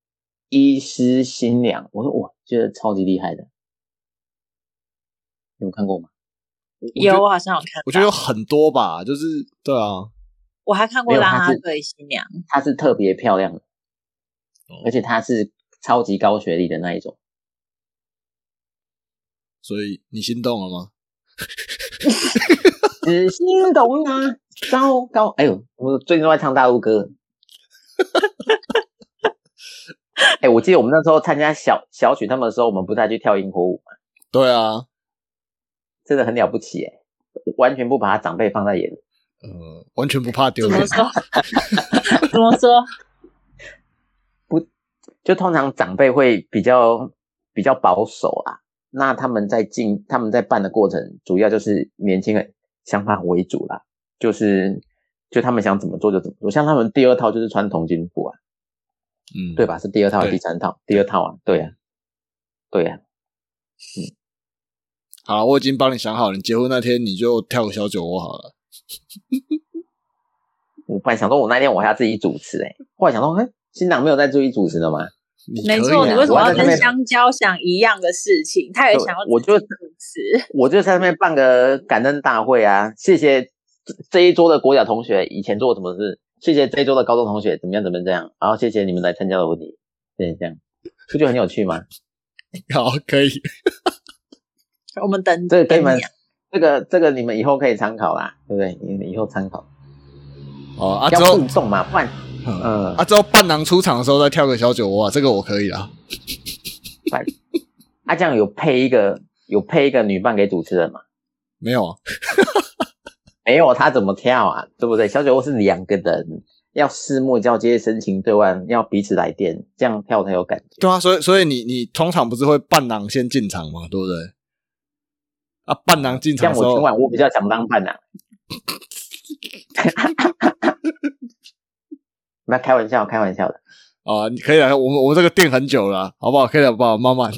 医师新娘，我说哇，觉得超级厉害的，你有看过吗？有我好像有看到，我觉得有很多吧，就是对啊，我还看过没有他是啦啦队新娘，她是特别漂亮的，哦而且他是超级高学历的那一种。所以你心动了吗？只心动啊，糟糕！哎呦，我最近都在唱大陆歌。哎，我记得我们那时候参加小小曲他们的时候，我们不是还去跳萤火舞吗？对啊，真的很了不起哎，完全不把他长辈放在眼里。呃，完全不怕丢脸。怎么说？怎么说？就通常长辈会比较比较保守啊，那他们在进他们在办的过程，主要就是年轻人想法为主啦，就是就他们想怎么做就怎么做。像他们第二套就是穿童军服啊，嗯，对吧？是第二套还是第三套？第二套啊，对呀、对呀、嗯好，我已经帮你想好了，你结婚那天你就跳个小酒窝好了。我本来想说，我那天我还要自己主持哎、后来想说，哎，新郎没有在注意主持的吗？没错，啊你为什么要跟香蕉想一样的事情？他也想要我就主持。我就在那边办个感恩大会啊，谢谢这这一桌的国小同学以前做过什么事，谢谢这一桌的高中同学怎么样怎么样这样，然后谢谢你们来参加的婚礼，谢谢这样，不就很有趣吗？好，可以。我们等这个给你们你啊，这个这个你们以后可以参考啦，对不对？你们以后参考，哦，啊之要后互动嘛，不然嗯嗯啊之后伴郎出场的时候再跳个小酒窝啊，这个我可以 啊。不然啊这样有配一个有配一个女伴给主持人吗？没有啊，没有他怎么跳啊？对不对？小酒窝是两个人，要四目交接、深情对望，要彼此来电，这样跳才有感觉。对啊，所以所以你你通常不是会伴郎先进场嘛，对不对？啊，伴郎进场像我今，晚我比较想当伴郎。那开玩笑，开玩笑的。啊，你可以啊，我们我们这个店很久了啊，好不好？可以了，好不好？慢慢，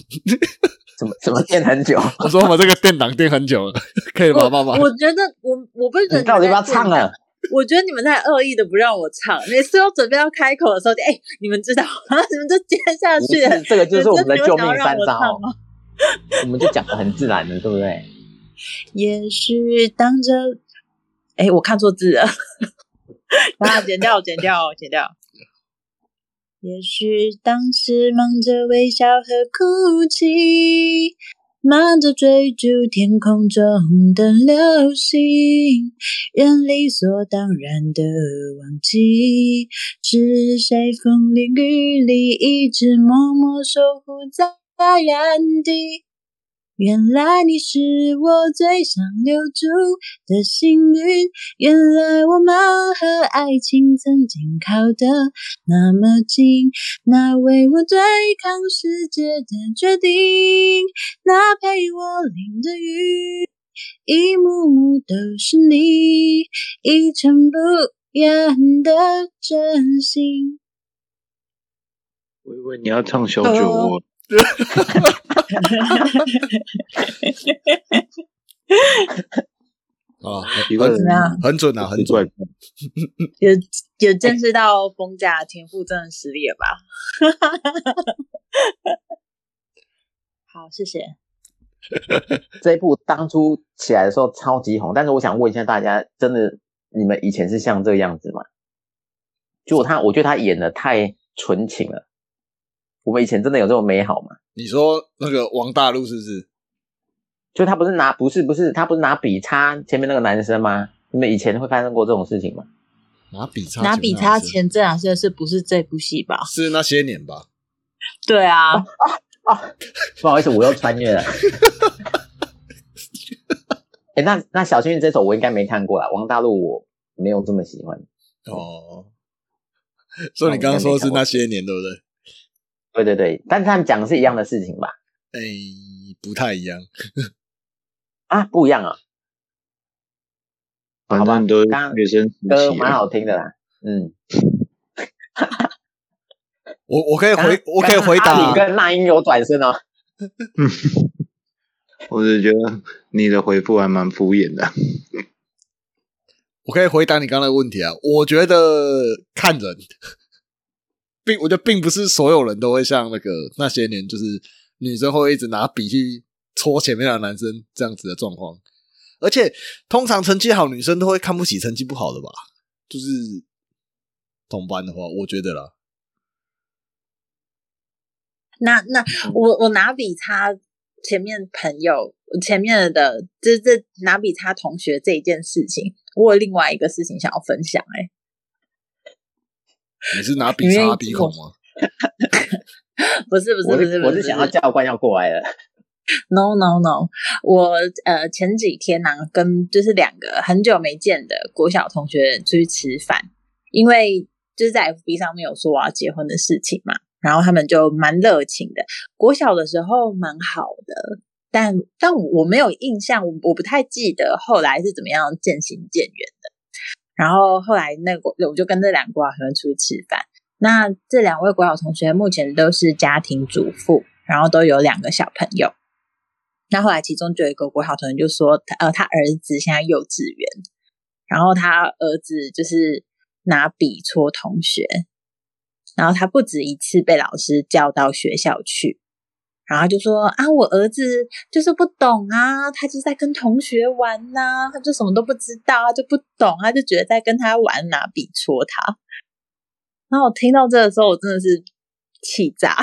怎么怎么垫很久？我说我们这个店档垫很久了，可以吧？慢慢。我觉得我我不是觉得你到底要不要唱啊？我觉得你们在恶意的不让我唱，每次我准备要开口的时候就，哎、你们知道，然 后你们就接下去了是，。这个就是我们的救命三招？我们就讲的很自然的，对不对？也许当着，哎，我看错字了，啊，剪掉，剪掉，剪掉。也许当时忙着微笑和哭泣，忙着追逐天空中的流星，人理所当然的忘记，是谁风里雨里一直默默守护在原地。原来你是我最想留住的幸运，原来我们和爱情曾经靠得那么近，那为我对抗世界的决定，那陪我淋的雨，一幕幕都是你，一尘不染的真心。我以为你要唱小酒窝，啊，一个人怎么样很准啊，很怪准。有有见识到风家的天赋真的实力了吧？好，谢谢。这一部当初起来的时候超级红，但是我想问一下大家，真的你们以前是像这个样子吗？就他，我觉得他演的太纯情了。我们以前真的有这么美好吗？你说那个王大陆是不是？就他不是拿不是不是他不是拿笔插前面那个男生吗？你们以前会发生过这种事情吗？拿笔插拿笔插前前这两件事不是这部戏吧？是那些年吧？对啊，不好意思，我又穿越了。哎、那那小幸运这首我应该没看过啦，王大陆我没有这么喜欢。哦，所以你刚刚说的是那些年，对不对？对对对，但是他们讲的是一样的事情吧？哎，不太一样。啊，不一样啊，反正都是刚学生时歌蛮。好听的啦。嗯，我我可以回我可以回答刚阿里，跟那英有转身哦。我只觉得你的回复还蛮敷衍的。我可以回答你刚才的问题啊。我觉得看人，并我觉得并不是所有人都会像那个那些年，就是女生会一直拿笔去戳前面的男生这样子的状况。而且通常成绩好女生都会看不起成绩不好的吧？就是同班的话，我觉得啦。那那我我拿笔擦前面朋友前面的这这拿笔擦同学这一件事情，我有另外一个事情想要分享、欸。你是拿笔擦鼻孔吗？不是不是不是，不是我是想要教官要过来了，No no no，我呃前几天呢、跟就是两个很久没见的国小同学出去吃饭，因为就是在 FB 上面有说我要结婚的事情嘛，然后他们就蛮热情的。国小的时候蛮好的，但但我没有印象，我我不太记得后来是怎么样渐行渐远的。然后后来那个我就跟这两个国小同学出去吃饭，那这两位国小同学目前都是家庭主妇，然后都有两个小朋友。那后来其中就有一个国小同学就说，呃他儿子现在幼稚园，然后他儿子就是拿笔戳同学，然后他不止一次被老师叫到学校去，然后就说啊，我儿子就是不懂啊，他就在跟同学玩呐、他就什么都不知道，啊就不懂，他就觉得在跟他玩，拿笔戳他。然后我听到这个时候，我真的是气炸，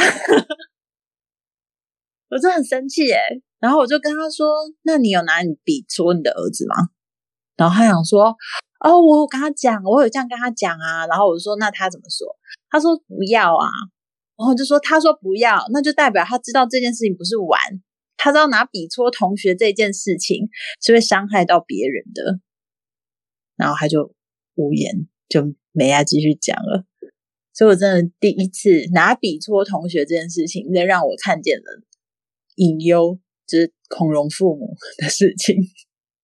我真的很生气耶。然后我就跟他说：“那你有拿你笔戳你的儿子吗？”然后他想说：“哦，我有跟他讲，我有这样跟他讲啊。”然后我就说：“那他怎么说？”他说：“不要啊。”然后就说：“他说不要，那就代表他知道这件事情不是玩，他知道拿笔戳同学这件事情是会伤害到别人的。”然后他就无言，就没再继续讲了。所以我真的第一次拿笔戳同学这件事情，真让我看见了隐忧，就是孔融父母的事情。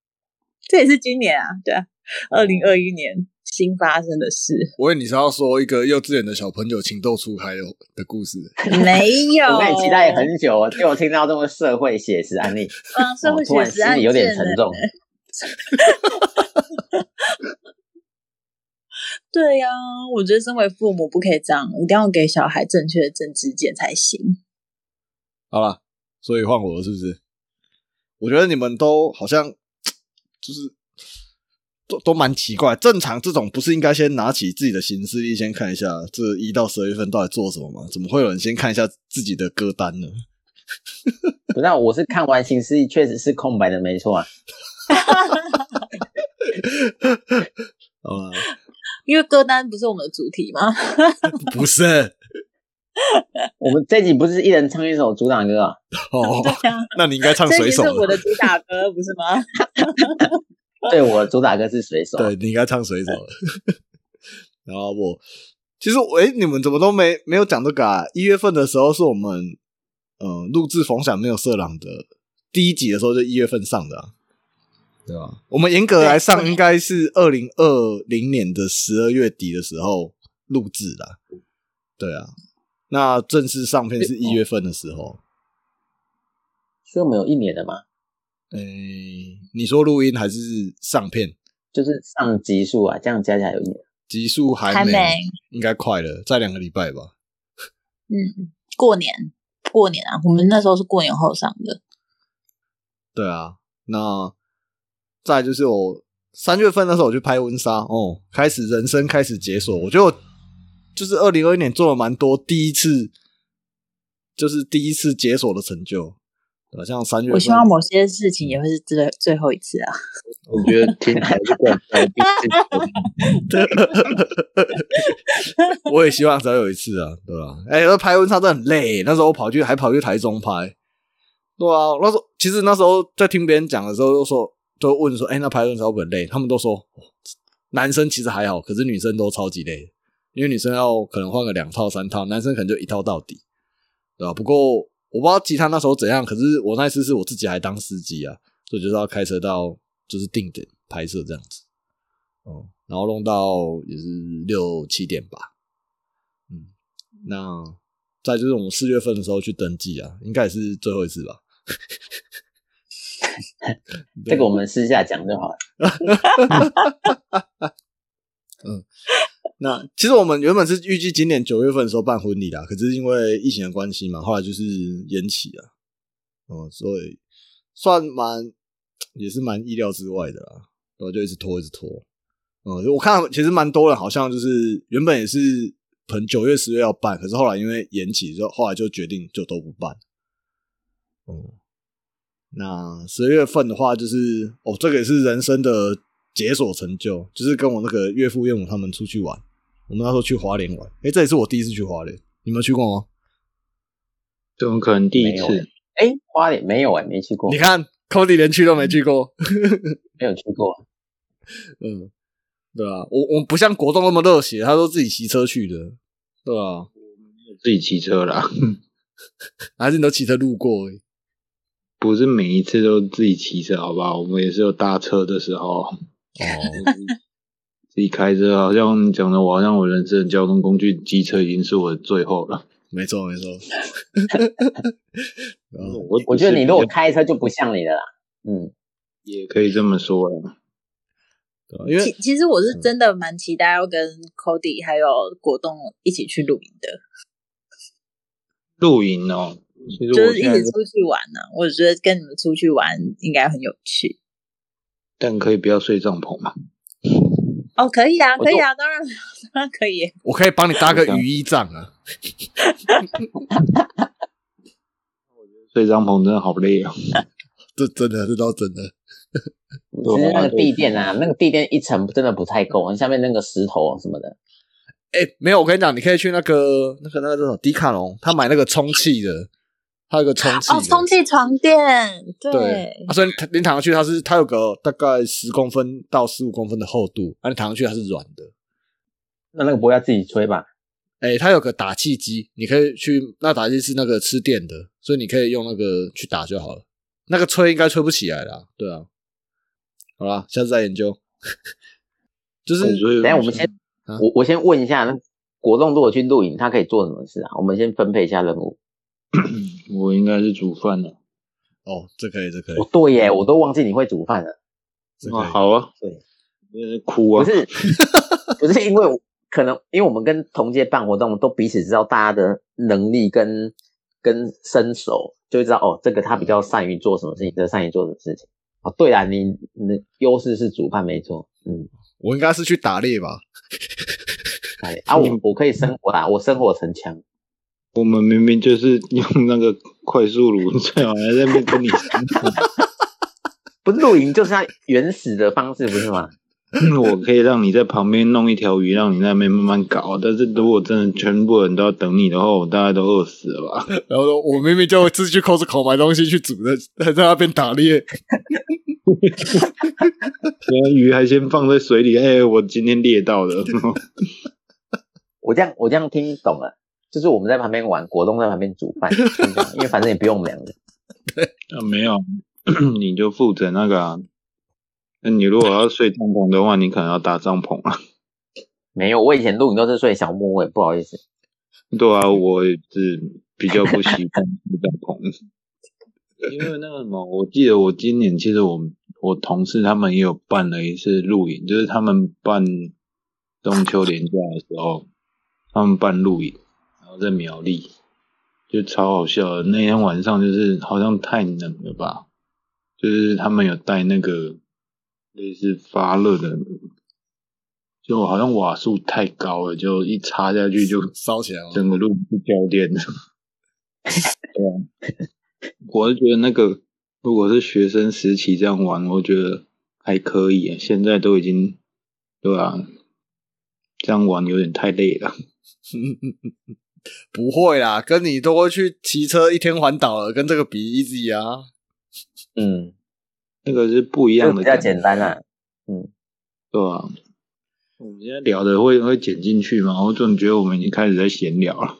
这也是今年啊，对啊，二零二一年新发生的事。我以为你是要说一个幼稚园的小朋友情窦初开的的故事。没有，我跟你期待很久，结果听到这么社会写实案例，嗯，社会哦突然学实案心里有点沉重。对呀、我觉得身为父母不可以这样，一定要给小孩正确的政治见才行。好了，所以换我了，是不是？我觉得你们都好像 就是都都蛮奇怪。正常这种不是应该先拿起自己的行事历，先看一下这一到十二月份到底做什么吗？怎么会有人先看一下自己的歌单呢？不是啊，我是看完形式确实是空白的，没错啊。好了，因为歌单不是我们的主题吗？不是我们这集不是一人唱一首主打歌啊？哦，那你应该唱水手是我的主打歌，不是吗？对，我主打歌是水手。对，你应该唱水手。然后我其实我诶，你们怎么都没没有讲这个啊？一月份的时候是我们呃录制冯闪没有色狼的第一集的时候，就一月份上的、啊，对吧？我们严格来上应该是二零二零年的十二月底的时候录制的，对啊。那正式上片是一月份的时候，所以我们有一年了嘛，诶，你说录音还是上片？就是上集数啊，这样加起来有一年。集数还没，应该快了，再两个礼拜吧。嗯，过年，过年啊，我们那时候是过年后上的。对啊，那再就是我三月份那时候我去拍婚纱，哦，开始人生开始解锁。我觉得我就是二零二一年做了蛮多第一次，就是第一次解锁的成就，对吧？像三月，我希望某些事情也会是最最后一次啊。我觉得听起来就怪怪的。我也希望只要有一次啊，对吧？哎、那拍婚纱真的很累，那时候我跑去还跑去台中拍，对啊，那时候其实那时候在听别人讲的时候，就说都问说，哎、那拍婚纱会不会很累？他们都说、哦男生其实还好，可是女生都超级累，因为女生要可能换个两套三套，男生可能就一套到底，对吧？不过我不知道其他那时候怎样，可是我那一次是我自己还当司机啊，所以就是要开车到就是定点拍摄这样子，哦、然后弄到也是六七点吧，嗯，那再就是我们四月份的时候去登记啊，应该也是最后一次吧。这个我们私下讲就好了。那其实我们原本是预计今年九月份的时候办婚礼啦，可是因为疫情的关系嘛，后来就是延期了。哦、所以算蛮也是蛮意料之外的啦，然后就一直拖，一直拖。嗯，我看其实蛮多人好像就是原本也是可能九月、十月要办，可是后来因为延期，之后后来就决定就都不办。嗯，那十月份的话，就是哦，这个也是人生的解锁成就，就是跟我那个岳父岳母他们出去玩。我们那时候去华联玩，哎，这也是我第一次去华联，你们去过吗？怎么可能第一次？哎，花莲没有哎，没去过你，看，Cody 连去都没去过，没有去过。嗯，对啊，我我不像国栋那么热血，他都自己骑车去的，对啊，自己骑车啦，还是你都骑车路过？不是每一次都自己骑车，好不好？我们也是有搭车的时候。哦，自己开车，好像你讲的，我好像我人生的交通工具，机车已经是我的最后了。没错没 错。我我觉得你如果开车就不像你的啦。嗯，也可以这么说因为其其实我是真的蛮期待要跟 Cody 还有果冻一起去露营的，露营哦，其实就是一起出去玩呢、我觉得跟你们出去玩应该很有趣。但可以不要睡帐篷嘛？哦，可以啊，可以啊，当然 当然可以。我可以帮你搭个雨衣帐啊。睡帐篷真的好累啊！这真的，这倒真的。其实那个地垫啊，那个地垫一层真的不太够，下面那个石头什么的，哎、没有，我跟你讲，你可以去那个、那个、那个叫什么迪卡侬，他买那个充气的，它有个充气。哦，充气床垫，对，对，啊、所以你你躺上去，它是它有个大概十公分到十五公分的厚度，啊，你躺上去它是软的。那那个不会要自己吹吧？哎、它有个打气机，你可以去，那打气是那个吃电的，所以你可以用那个去打就好了。那个吹应该吹不起来啦，对啊。好啦，下次再研究。就是等下我们先，啊我我先问一下，那果冻如果去露营，他可以做什么事啊？我们先分配一下任务。我应该是煮饭了。哦，这可以，这可以哦，，对耶，我都忘记你会煮饭了。啊，这可以。好啊，对，真是哭啊！不是，不是因为我可能因为我们跟同届办活动，都彼此知道大家的能力跟跟身手，就会知道哦，这个他比较善于做什么事情，这个善于做什么事情。哦，对啊，你你的优势是煮饭没错，嗯，我应该是去打猎吧？哎啊，我我可以生火啦，我生火成枪。我们明明就是用那个快速炉，最好还在那边跟你不是露营就是要原始的方式，不是吗？我可以让你在旁边弄一条鱼，让你在那边慢慢搞。但是如果真的全部人都要等你的话，我大概都饿死了吧？然后说我明明就自己去 Costco 买东西去煮的，还在那边打猎。那鱼还先放在水里，哎、我今天猎到的。我这样我这样听懂了，就是我们在旁边玩，果冻在旁边煮饭，因为反正也不用我们两个。啊，没有，你就负责那个啊。那你如果要睡帐篷的话，你可能要搭帐篷啊。没有，我以前露营都是睡小木屋，不好意思。对啊，我也是比较不习惯睡帐篷，因为那个什么，我记得我今年其实我我同事他们也有办了一次露营，就是他们办中秋连假的时候，他们办露营，然后在苗栗，就超好笑的。那天晚上就是好像太冷了吧，就是他们有带那个类似发热的，就好像瓦数太高了，就一插下去就烧起来了。整个路是掉电的。对啊，我是觉得那个如果是学生时期这样玩，我觉得还可以。现在都已经对啊，这样玩有点太累了。不会啦，跟你都会去骑车一天环岛了，跟这个比 easy 啊。嗯，那个是不一样的比较简单啦、嗯，对啊。我们现在聊的会会剪进去吗？我总觉得我们已经开始在闲聊了。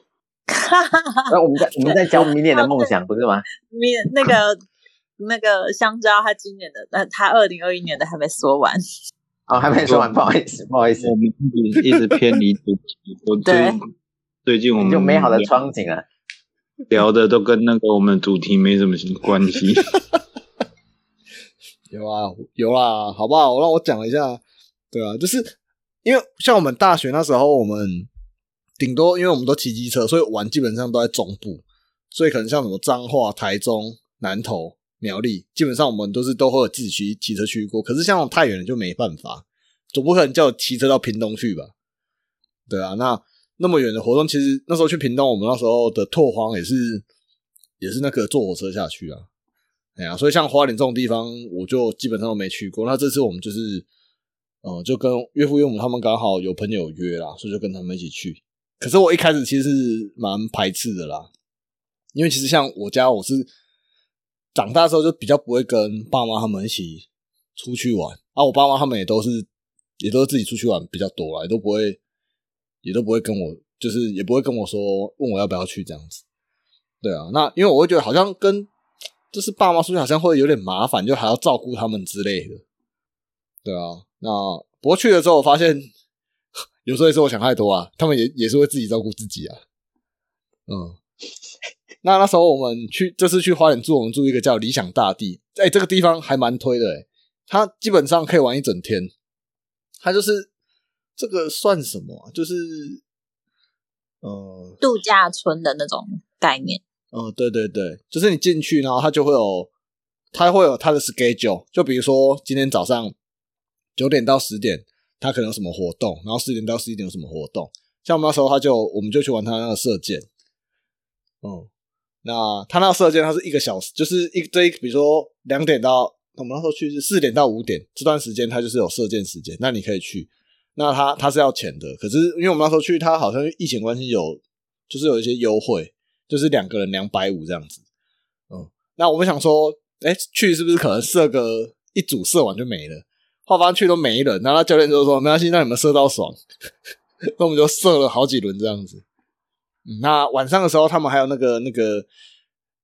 那我们在我们在教明年的梦想，不是吗？明那个那个香蕉，他今年的，呃，他二零二一年的还没说完。哦，还没说完，不好意思，不好意思我，们一直一直偏离主题。对最近我们就美好的憧憬啊。聊的都跟那个我们主题没什么关系。有啊，有啊，好不好？让我讲一下，对啊，就是因为像我们大学那时候，我们顶多因为我们都骑机车，所以玩基本上都在中部，所以可能像什么彰化、台中、南投、苗栗，基本上我们都是都会有自己骑骑车去过。可是像太远了就没办法，总不可能叫我骑车到屏东去吧？对啊，那那么远的活动，其实那时候去屏东，我们那时候的拓荒也是也是那个坐火车下去啊。哎呀，所以像花莲这种地方，我就基本上都没去过。那这次我们就是，嗯、就跟岳父岳母他们刚好有朋友约啦，所以就跟他们一起去。可是我一开始其实是蛮排斥的啦，因为其实像我家，我是长大之后就比较不会跟爸妈他们一起出去玩啊。我爸妈他们也都是也都是自己出去玩比较多啦，也都不会也都不会跟我，就是也不会跟我说问我要不要去这样子。对啊，那因为我会觉得好像跟就是爸妈出去好像会有点麻烦，就还要照顾他们之类的。对啊，那不过去了之后，我发现 有时候也是我想太多啊，他们也也是会自己照顾自己啊。嗯，那那时候我们去这次去花莲住，我们住一个叫理想大地，哎、这个地方还蛮推的、欸，它基本上可以玩一整天。它就是这个算什么啊？就是呃度假村的那种概念。嗯，对对对，就是你进去，然后它就会有，它会有它的 schedule，就比如说今天早上九点到十点，它可能有什么活动，然后十点到十一点有什么活动。像我们那时候，他就我们就去玩他那个射箭，嗯，那他那个射箭，它是一个小时，就是一这一，比如说两点到我们那时候去是四点到五点这段时间，他就是有射箭时间，那你可以去。那他他是要钱的，可是因为我们那时候去，他好像疫情关系有，就是有一些优惠，就是两个人两百五这样子。嗯，那我们想说，哎、去是不是可能射个一组射完就没了？后方去都没人，然后教练就说没关系，让你们射到爽。那我们就射了好几轮这样子。那晚上的时候，他们还有那个那个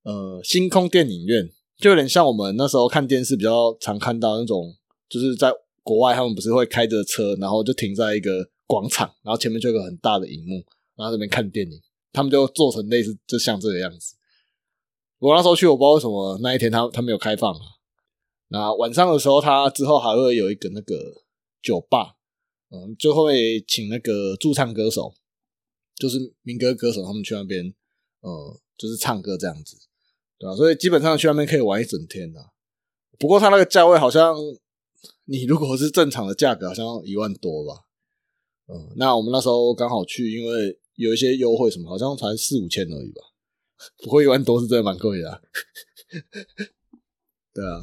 呃星空电影院，就有点像我们那时候看电视比较常看到那种，就是在国外他们不是会开着车，然后就停在一个广场，然后前面就有个很大的荧幕，然后这边看电影，他们就做成类似就像这个样子。我那时候去，我不知道为什么那一天他他没有开放啊。那晚上的时候，他之后还会有一个那个酒吧，嗯，就会请那个驻唱歌手，就是民歌歌手，他们去那边，呃，就是唱歌这样子，对吧、所以基本上去那边可以玩一整天的、不过他那个价位好像，你如果是正常的价格，好像一万多吧。嗯，那我们那时候刚好去，因为有一些优惠什么，好像才四五千而已吧。不过一万多是真的蛮贵的、对啊，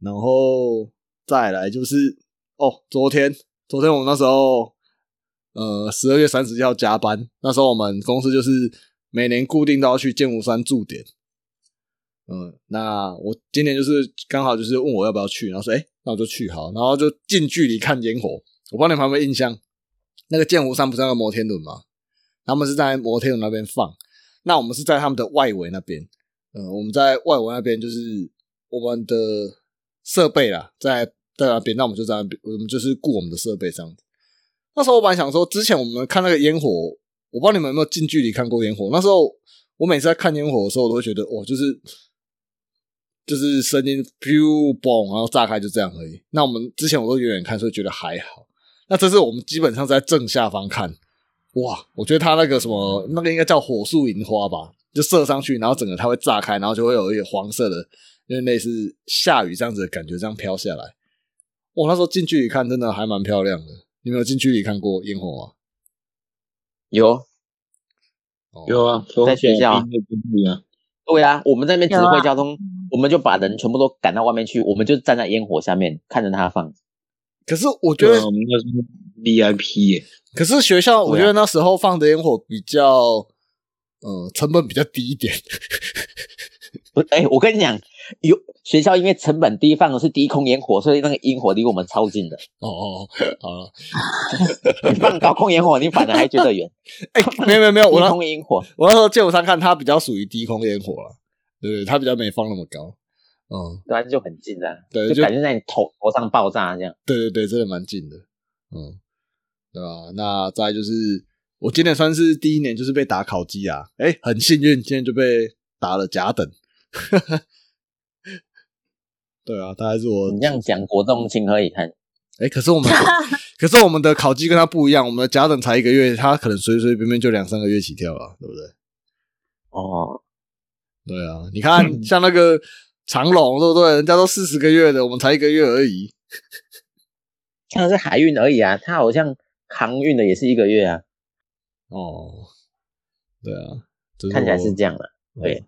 然后再来就是哦，昨天昨天我那时候呃十二月三十号加班，那时候我们公司就是每年固定都要去剑湖山驻点。嗯，那我今年就是刚好就是问我要不要去，然后说哎、诶那我就去好，然后就近距离看烟火。我不知道你们有没有印象，那个剑湖山不是那个摩天轮吗？他们是在摩天轮那边放，那我们是在他们的外围那边。嗯，我们在外围那边就是我们的设备啦，在在那边，那我们就在那边，我们就是顾我们的设备这样子。那时候我本来想说，之前我们看那个烟火，我不知道你们有没有近距离看过烟火。那时候我每次在看烟火的时候，我都会觉得，哇，就是就是声音 biu boom，然后炸开就这样而已。那我们之前我都远远看，所以觉得还好。那这次我们基本上在正下方看，哇，我觉得它那个什么，那个应该叫火树银花吧，就射上去，然后整个它会炸开，然后就会有一个黄色的，因为类似下雨这样子的感觉，这样飘下来。我那时候近距离看，真的还蛮漂亮的。你们有近距离看过烟火吗？有，哦有啊，在学校啊，对啊，我们在那边指挥交通，我们就把人全部都赶到外面去，我们就站在烟火下面看着他放。可是我觉得我们那是 VIP 耶，可是学校，我觉得那时候放的烟火比较，呃，成本比较低一点。不，哎、我跟你讲，有学校因为成本低，放的是低空烟火，所以那个烟火离我们超近的。哦哦，好了，你放高空烟火，你反而还觉得远。哎、没有没有没有，我 低那空烟火，我那时候剑湖山看它比较属于低空烟火了，对对，它比较没放那么高。嗯，对啊，就很近啊，对就就感觉在你头头上爆炸这样。对对对，真的蛮近的。嗯，对吧？那再就是我今年算是第一年，就是被打烤鸡啊，哎、很幸运，今天就被打了甲等。对啊，大概是我你这样讲，国中情何以堪？哎、可是我们，可是我们的 烤鸡跟他不一样，我们的甲等才一个月，他可能随随便便就两三个月起跳了，对不对？哦，对啊，你看像那个长隆，对不对？人家都四十个月的，我们才一个月而已。那是海运而已啊，它好像航运的也是一个月啊，哦，对啊，这看起来是这样的。对，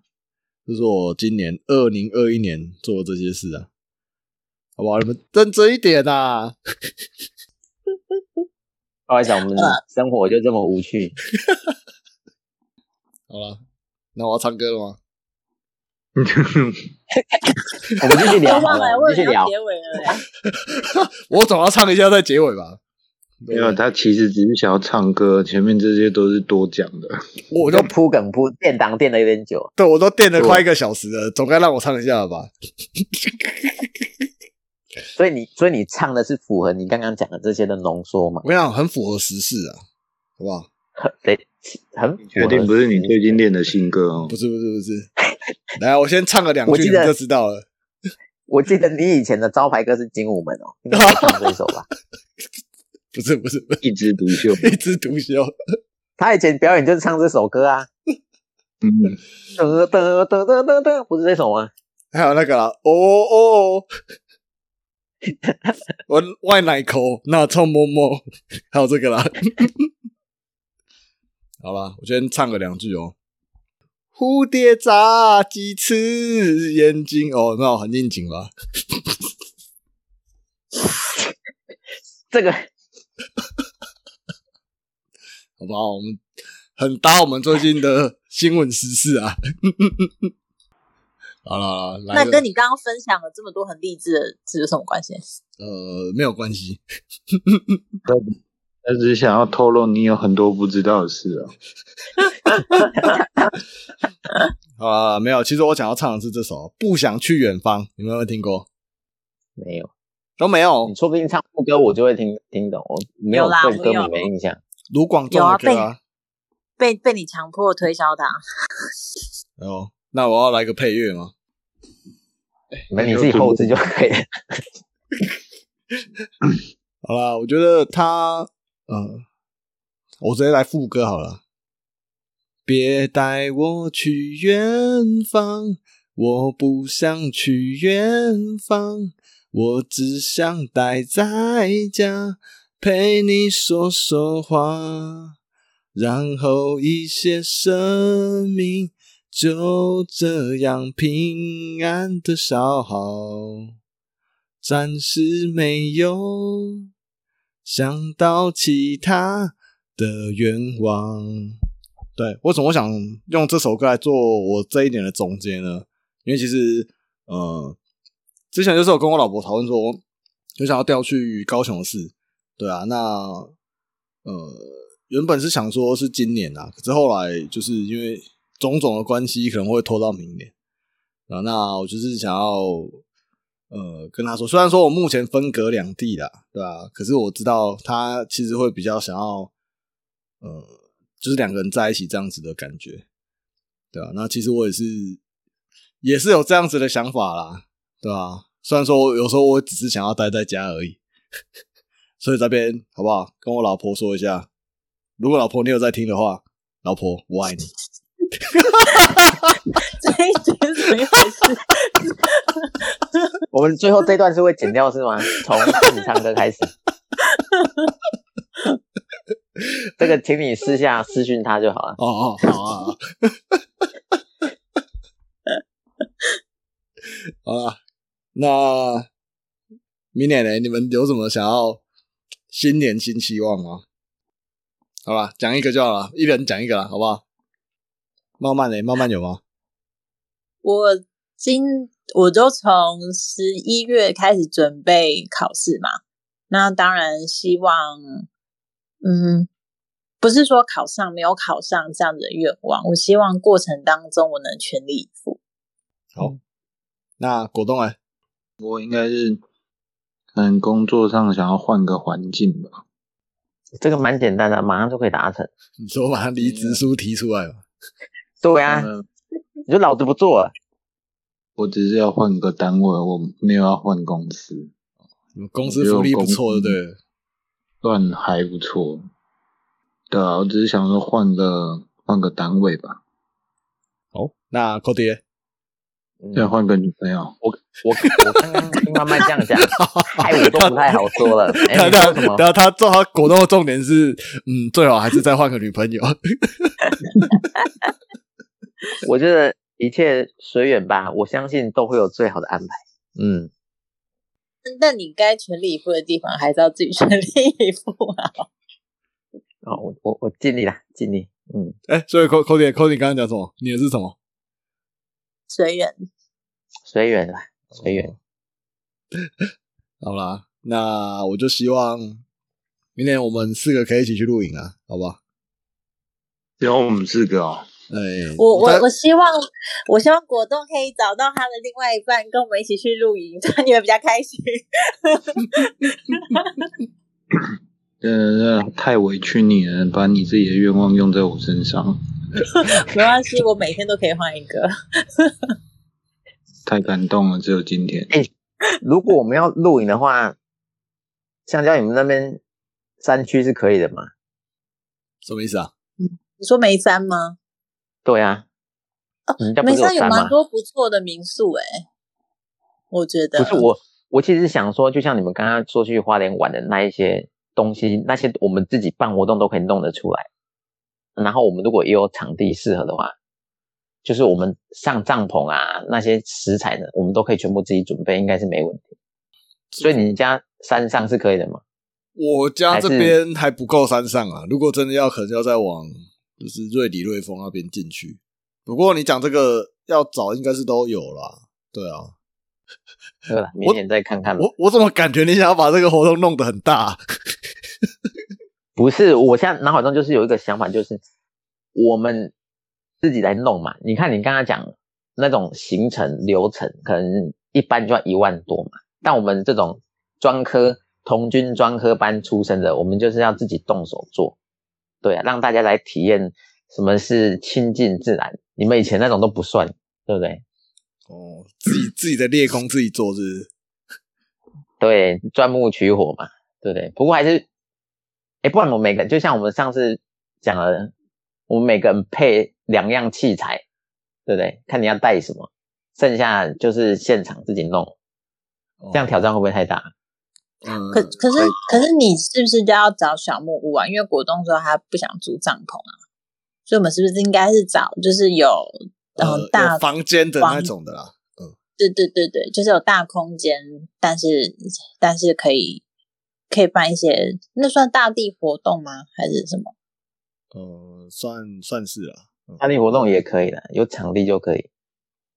这是我今年二零二一年做的这些事啊，好不好？你们认真一点啊！不好意思，我们生活就这么无趣。好了，那我要唱歌了吗？我们继续聊，上来为继续聊。结尾了嘞。我总要唱一下再结尾吧。没有，他其实只是想要唱歌，前面这些都是多讲的。我就就铺梗铺垫档垫的有点久，对我都垫了快一个小时了，总该让我唱一下了吧？所以你所以你唱的是符合你刚刚讲的这些的浓缩嘛我？跟你讲，很符合时事啊，好不好？很对，很确定不是你最近练的新歌哦不？是不是不是，来，我先唱个两句，你就知道了。我记得你以前的招牌歌是《精武门》哦，应该是唱这首吧？不是不是，一枝独秀。一枝独秀。他以前表演就是唱这首歌啊，嗯，噔噔噔噔噔噔，不是这首吗？还有那个啦，哦哦，我外奶口那臭摸摸，还有这个啦。好啦，我先唱个两句哦。蝴蝶眨几次眼睛哦，那很应景吧？这个好不好？我们很搭我们最近的新闻时事啊。好了好了，来那跟你刚刚分享了这么多很励志的，这有什么关系？呃没有关系，他只是想要透露你有很多不知道的事啊。好啦，没有。其实我想要唱的是这首《不想去远方》，你们有没有听过？没有，都没有你。说不定唱副歌我就会听听懂，我没有啦对歌名没印象。卢广仲的歌啊。被被你强迫推销他，哦，那我要来个配乐吗？没你自己后置就可以了。好啦，我觉得他，嗯，我直接来副歌好了。别带我去远方，我不想去远方，我只想待在家，陪你说说话，然后一些生命就这样平安的消耗。暂时没有想到其他的愿望。对，为什么我想用这首歌来做我这一点的总结呢？因为其实，呃，之前就是有跟我老婆讨论说，就想要调去高雄市，对啊，那呃，原本是想说是今年啊，可是后来就是因为种种的关系，可能会拖到明年啊。那我就是想要呃跟他说，虽然说我目前分隔两地啦，对啊、可是我知道他其实会比较想要呃，就是两个人在一起这样子的感觉，对啊、那其实我也是也是有这样子的想法啦，对啊、虽然说有时候我只是想要待在家而已，所以这边好不好？跟我老婆说一下，如果老婆你有在听的话，老婆我爱你。这一局是怎么回事？我们最后这段是会剪掉是吗？从你唱歌开始。这个请你私下私讯他就好了。哦哦，好啊，好啊 好了，那明年呢？你们有什么想要新年新希望吗？好吧，讲一个就好了，一人讲一个啦，好不好？慢慢呢，慢慢有吗？我今我就从十一月开始准备考试嘛，那当然希望，嗯，不是说考上没有考上这样的愿望，我希望过程当中我能全力以赴。好，那果冻哎，我应该是可能工作上想要换个环境吧。这个蛮简单的，马上就可以达成。你说把离职书提出来吧。对啊，嗯你说老子不做了。我只是要换个单位，我没有要换公司，你们公司福利不错，对不对了？算还不错。对啊，我只是想说换个换个单位吧，好，那 Cody 呢嗯再换个女朋友。我我我刚刚听慢慢这样讲，害我都不太好说了。哎，他你说什么？他他做他果冻的重点是，嗯，最好还是再换个女朋友。我觉得一切随缘吧，我相信都会有最好的安排。嗯，那你该全力以赴的地方，还是要自己 全力以赴啊。哦，我我我尽力啦，尽力。嗯，哎，所以扣扣点扣点刚刚讲什么？你的是什么？随缘，随缘啦，随缘。好啦，那我就希望明年我们四个可以一起去露营啊，好不好？只有我们四个哦。哎，我我我希望，我希望果冻可以找到他的另外一半，跟我们一起去露营，这样你们比较开心。呃，太委屈你了，把你自己的愿望用在我身上，没关系，我每天都可以换一个。太感动了。只有今天，哎如果我们要露营的话，香蕉你们那边山区是可以的吗？什么意思啊？你说眉山吗？对啊，你们家不眉山有？蛮多不错的民宿诶、我觉得不是我，我其实是想说，就像你们刚刚说去花莲玩的那一些东西，那些我们自己办活动都可以弄得出来。然后我们如果也有场地适合的话，就是我们上帐篷啊那些食材呢，我们都可以全部自己准备，应该是没问题。所以你家山上是可以的吗？我家这边还不够山上啊，如果真的要，可能要再往就是瑞里、瑞丰那边进去。不过你讲这个要找，应该是都有啦。对啊，对吧？明年再看看吧。我我怎么感觉你想要把这个活动弄得很大？不是，我现在脑海中就是有一个想法，就是我们自己来弄嘛。你看你刚刚讲那种行程流程，可能一般就要一万多嘛。但我们这种专科童军专科班出身的，我们就是要自己动手做，对啊，让大家来体验什么是亲近自然。你们以前那种都不算，对不对？哦，自己自己的裂空自己做是不是？对，钻木取火嘛，对不对？不过还是，哎，不然我们每个就像我们上次讲了，我们每个人配两样器材，对不对？看你要带什么，剩下就是现场自己弄，这样挑战会不会太大？嗯，可可是可是你是不是就要找小木屋啊？因为果冻说他不想租帐篷啊，所以我们是不是应该是找就是有呃嗯大有房间的那种的啦。嗯对对对对，就是有大空间，但是但是可以可以办一些那算大地活动吗？还是什么？呃，算算是啦。大地活动也可以的，有场地就可以。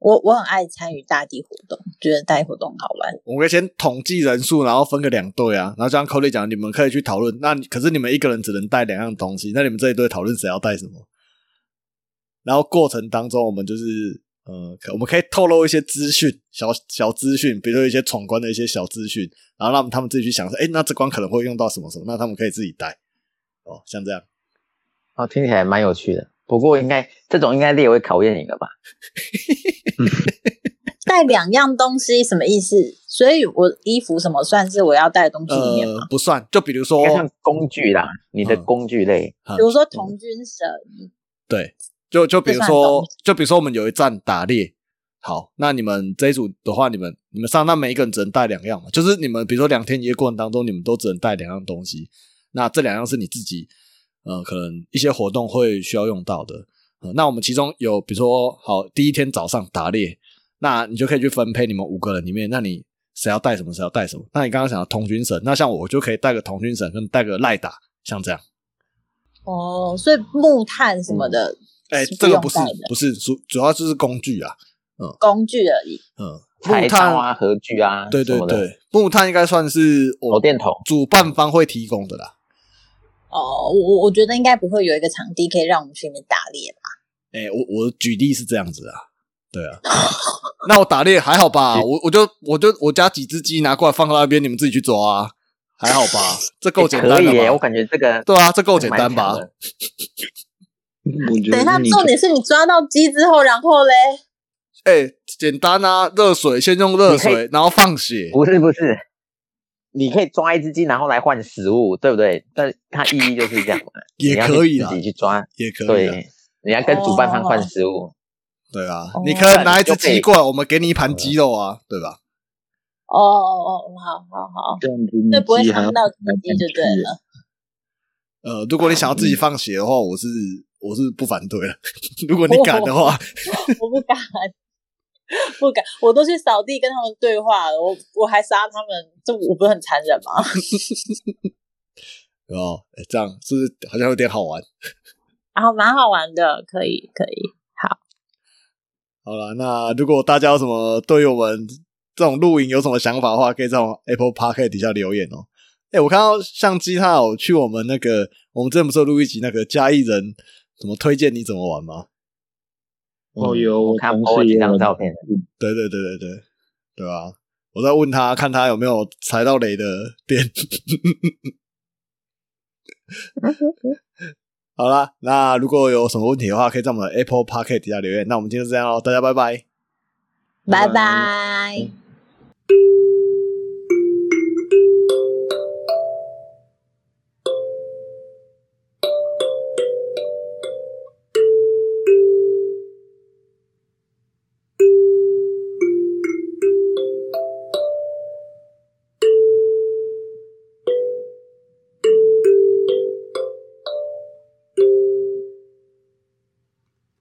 我我很爱参与大地活动，觉得大地活动好玩。我们可以先统计人数，然后分个两队啊，然后就像 Cody 讲，你们可以去讨论。那可是你们一个人只能带两样东西，那你们这一队讨论谁要带什么？然后过程当中，我们就是呃，可我们可以透露一些资讯，小小资讯，比如说一些闯关的一些小资讯，然后让他们自己去想说，哎，那这关可能会用到什么什么，那他们可以自己带。哦，像这样，哦，听起来蛮有趣的。不过应该这种应该列为考验你了吧？带两样东西什么意思？所以我衣服什么算是我要带的东西里面吗？呃，不算。就比如说，像工具啦，你的嗯工具类。啊比如说童军绳，对，就就比如说，就比如说我们有一站打猎，好，那你们这一组的话，你们你们上，那每一个人只能带两样嘛，就是你们比如说两天一夜过程当中，你们都只能带两样东西，那这两样是你自己呃可能一些活动会需要用到的。呃那我们其中有比如说好第一天早上打猎，那你就可以去分配你们五个人里面，那你谁要带什么，谁要带什么。那你刚刚讲的童军绳，那像我我就可以带个童军绳跟带个赖打，像这样。哦，所以木炭什么的，哎、是这个不是不是主主要就是工具啊，工具而已。嗯，木炭啊、禾具啊，对对对，木炭应该算是我手电筒。主办方会提供的啦。哦，我我我觉得应该不会有一个场地可以让我们去里面打猎吧？哎、我我举例是这样子啊，对啊，那我打猎还好吧？我我就我就我家几只鸡拿过来放到那边，你们自己去抓啊，还好吧？这够简单的可以耶，我？感觉这个对啊，这够简单吧 等一下，重点是你抓到鸡之后，然后嘞，哎、简单啊，热水先用热水，然后放血。不是不是，你可以抓一只鸡，然后来换食物，对不对？但它意义就是这样嘛，也可以自己去抓，也可以啊，对，你要跟主办方换食物。对啊哦，你可能拿一只鸡过来，我们给你一盘鸡肉啊，对吧？哦哦哦，好好好，这样子，所以不会鸡还要伤到自己就对了。呃，如果你想要自己放血的话，我是我是不反对了。如果你敢的话，我不敢，不敢，我都去扫地跟他们对话了，我我还杀他们，这我不是很残忍吗？哦，这样是不是好像有点好玩？啊，蛮好玩的，可以，可以，好，好了，那如果大家有什么对于我们这种录影有什么想法的话，可以在 Apple Park 底下留言哦。哎，我看到相机他有去我们那个，我们之前不是录一集那个嘉义人怎么推荐你怎么玩吗？哦，有我看过几张照片，对对对对对，对吧？我在问他，看他有没有踩到雷的点。好啦，那如果有什么问题的话，可以在我们的 Apple Park 底下留言。那我们今天就这样喽，大家拜拜，拜拜。